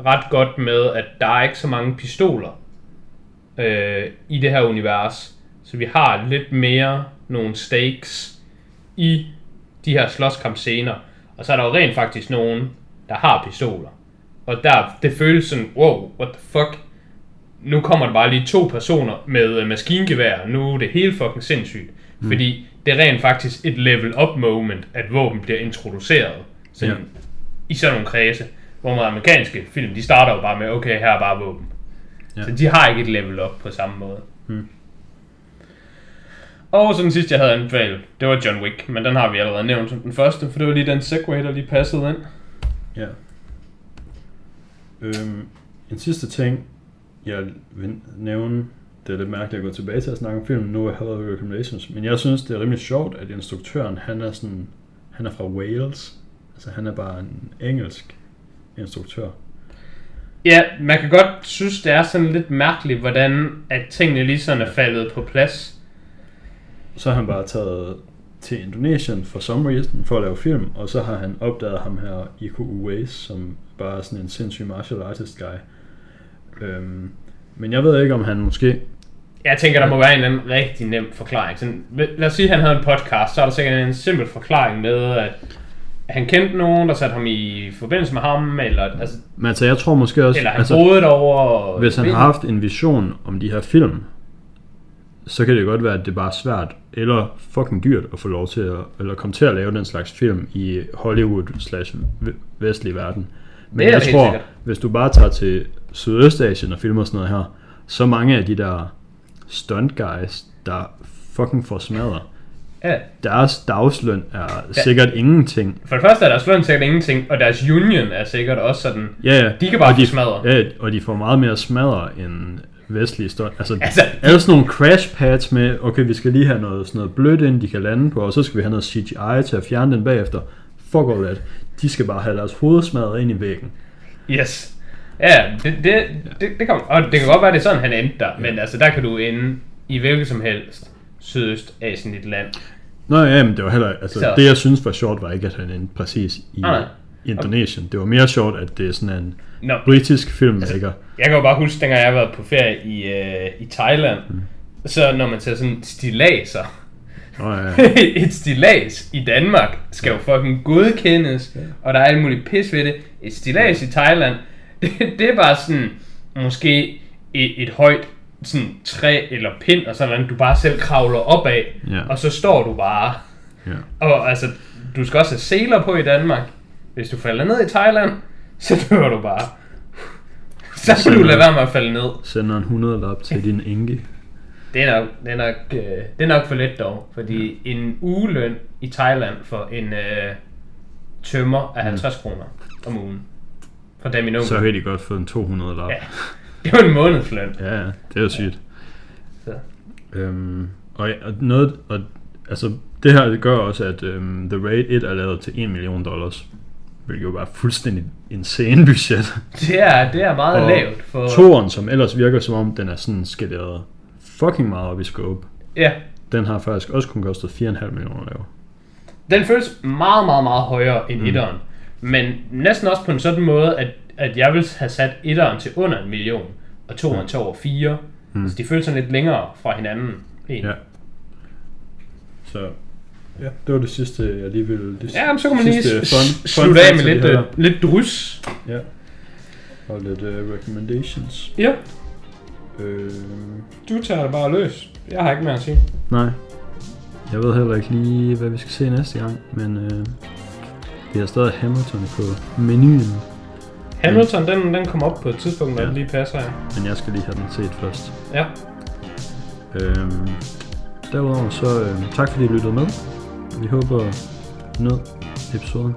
ret godt med, at der er ikke så mange pistoler øh, i det her univers. Så vi har lidt mere nogle stakes i de her slåskampscener. Og så er der jo rent faktisk nogen, der har pistoler. Og der, det føles sådan, wow, what the fuck? Nu kommer der bare lige to personer med øh, maskingevær, nu er det helt fucking sindssygt. Mm. Fordi det er rent faktisk et level up moment, at våben bliver introduceret sådan, Ja. i sådan nogle kredse. Hvor man amerikanske film, de starter jo bare med, okay, her er bare våben. Ja. Så de har ikke et level up på samme måde. Mm. Og så den sidste, jeg havde anbefalet, det var John Wick, men den har vi allerede nævnt som den første, for det var lige den segway, der lige passede ind. Ja. Øhm, en sidste ting, jeg vil nævne, det er lidt mærkeligt at gå tilbage til at snakke om filmen, nu er jeg recommendations, men jeg synes, det er rimelig sjovt, at instruktøren, han er sådan, han er fra Wales, altså han er bare en engelsk instruktør. Ja, man kan godt synes, det er sådan lidt mærkeligt, hvordan at tingene lige sådan er faldet på plads. Så har han bare taget til Indonesien for some reason for at lave film, og så har han opdaget ham her, Iko Uwais, som bare er sådan en sindssyg martial artist guy. Øhm, men jeg ved ikke, om han måske Jeg tænker, der må være en eller anden rigtig nem forklaring. Sådan, lad os sige, at han havde en podcast, så er der sikkert en simpel forklaring med, at han kendte nogen, der satte ham i forbindelse med ham, eller, altså, Men altså, jeg tror måske også, eller han altså, boede derovre. hvis han har haft en vision om de her film, så kan det godt være, at det bare er svært, eller fucking dyrt at få lov til at, eller komme til at lave den slags film i Hollywood slash vestlig verden. Men Det er jeg tror, sikkert. hvis du bare tager til Sydøstasien og filmer sådan noget her, så mange af de der stunt guys, der fucking får smadret, Ja. deres dagsløn er sikkert ingenting. For det første er deres løn sikkert ingenting, og deres union er sikkert også sådan... Ja, ja. De kan bare og få smadret. Ja, og de får meget mere smadre end vestlige stunt. Altså, Altså, alle sådan nogle crash pads med, okay, vi skal lige have noget, sådan noget blødt ind, de kan lande på, og så skal vi have noget CGI til at fjerne den bagefter. Fuck all that. De skal bare have deres hoved smadret ind i væggen. Yes. Ja, det, det, det, det, kom, og det kan godt være, det er sådan, han endte der, men altså, der kan du ende i hvilket som helst Sydøstasien et land. Nå ja, men det var heller, altså Så- det jeg synes var sjovt, var ikke, at han endte præcis i Nej. Indonesien. Det var mere sjovt, at det er sådan en Nå, britisk filmmaker. jeg kan jo bare huske, dengang jeg var på ferie i, øh, i Thailand, Mm. så når man ser sådan stilaser, Nå ja, et stilas i Danmark skal jo fucking godkendes, og der er alt muligt pis ved det. Et stilas i Thailand, det, det er bare sådan, måske et, et højt sådan træ eller pind og sådan noget, du bare selv kravler op af, Ja. og så står du bare. ja. Og altså, du skal også have seler på i Danmark. Hvis du falder ned i Thailand, så dør du bare. Så kan du lade være med at falde ned. Sender en 100 lap til din enke. Det er nok, det er nok, øh, det er nok for let dog, fordi en ugeløn i Thailand for en øh, tømmer er 50 kroner om ugen. For dem i Mm. Så har de godt fået en 200 lap. Ja. Det var en månedsløn. Ja, ja, det er jo sygt. Så. Øhm, og, ja, og noget, og, altså det her det gør også, at øhm, The Raid 1 er lavet til 1 million dollars. Hvilket jo bare er fuldstændig insane budget. Det er, det er meget Og lavt for... Toren, som ellers virker som om, den er sådan skaleret fucking meget op i scope. Ja, Den har faktisk også kun kostet 4,5 millioner at lave. den føles meget, meget, meget højere end mm. etteren. Men næsten også på en sådan måde, at, at jeg ville have sat etteren til under en million, og toeren til over fire. Mm. Altså, de føles sådan lidt længere fra hinanden. egentlig. Ja. Så ja, det var det sidste, jeg lige ville... Det Ja, men så kan man lige fun- fun slutte af med lidt, øh, lidt drys. Ja. Og lidt uh, recommendations. Ja, Øh, du tager det bare løs. Jeg har ikke mere at sige. nej. Jeg ved heller ikke lige, hvad vi skal se næste gang, men øh, vi har stadig Hamilton på menuen. Hamilton, den, den kommer op på et tidspunkt, når Ja. det lige passer. Ja. Men jeg skal lige have den set først. ja. Øhm, derudover så øh, tak fordi I lyttede med. Vi håber, I nød episoden.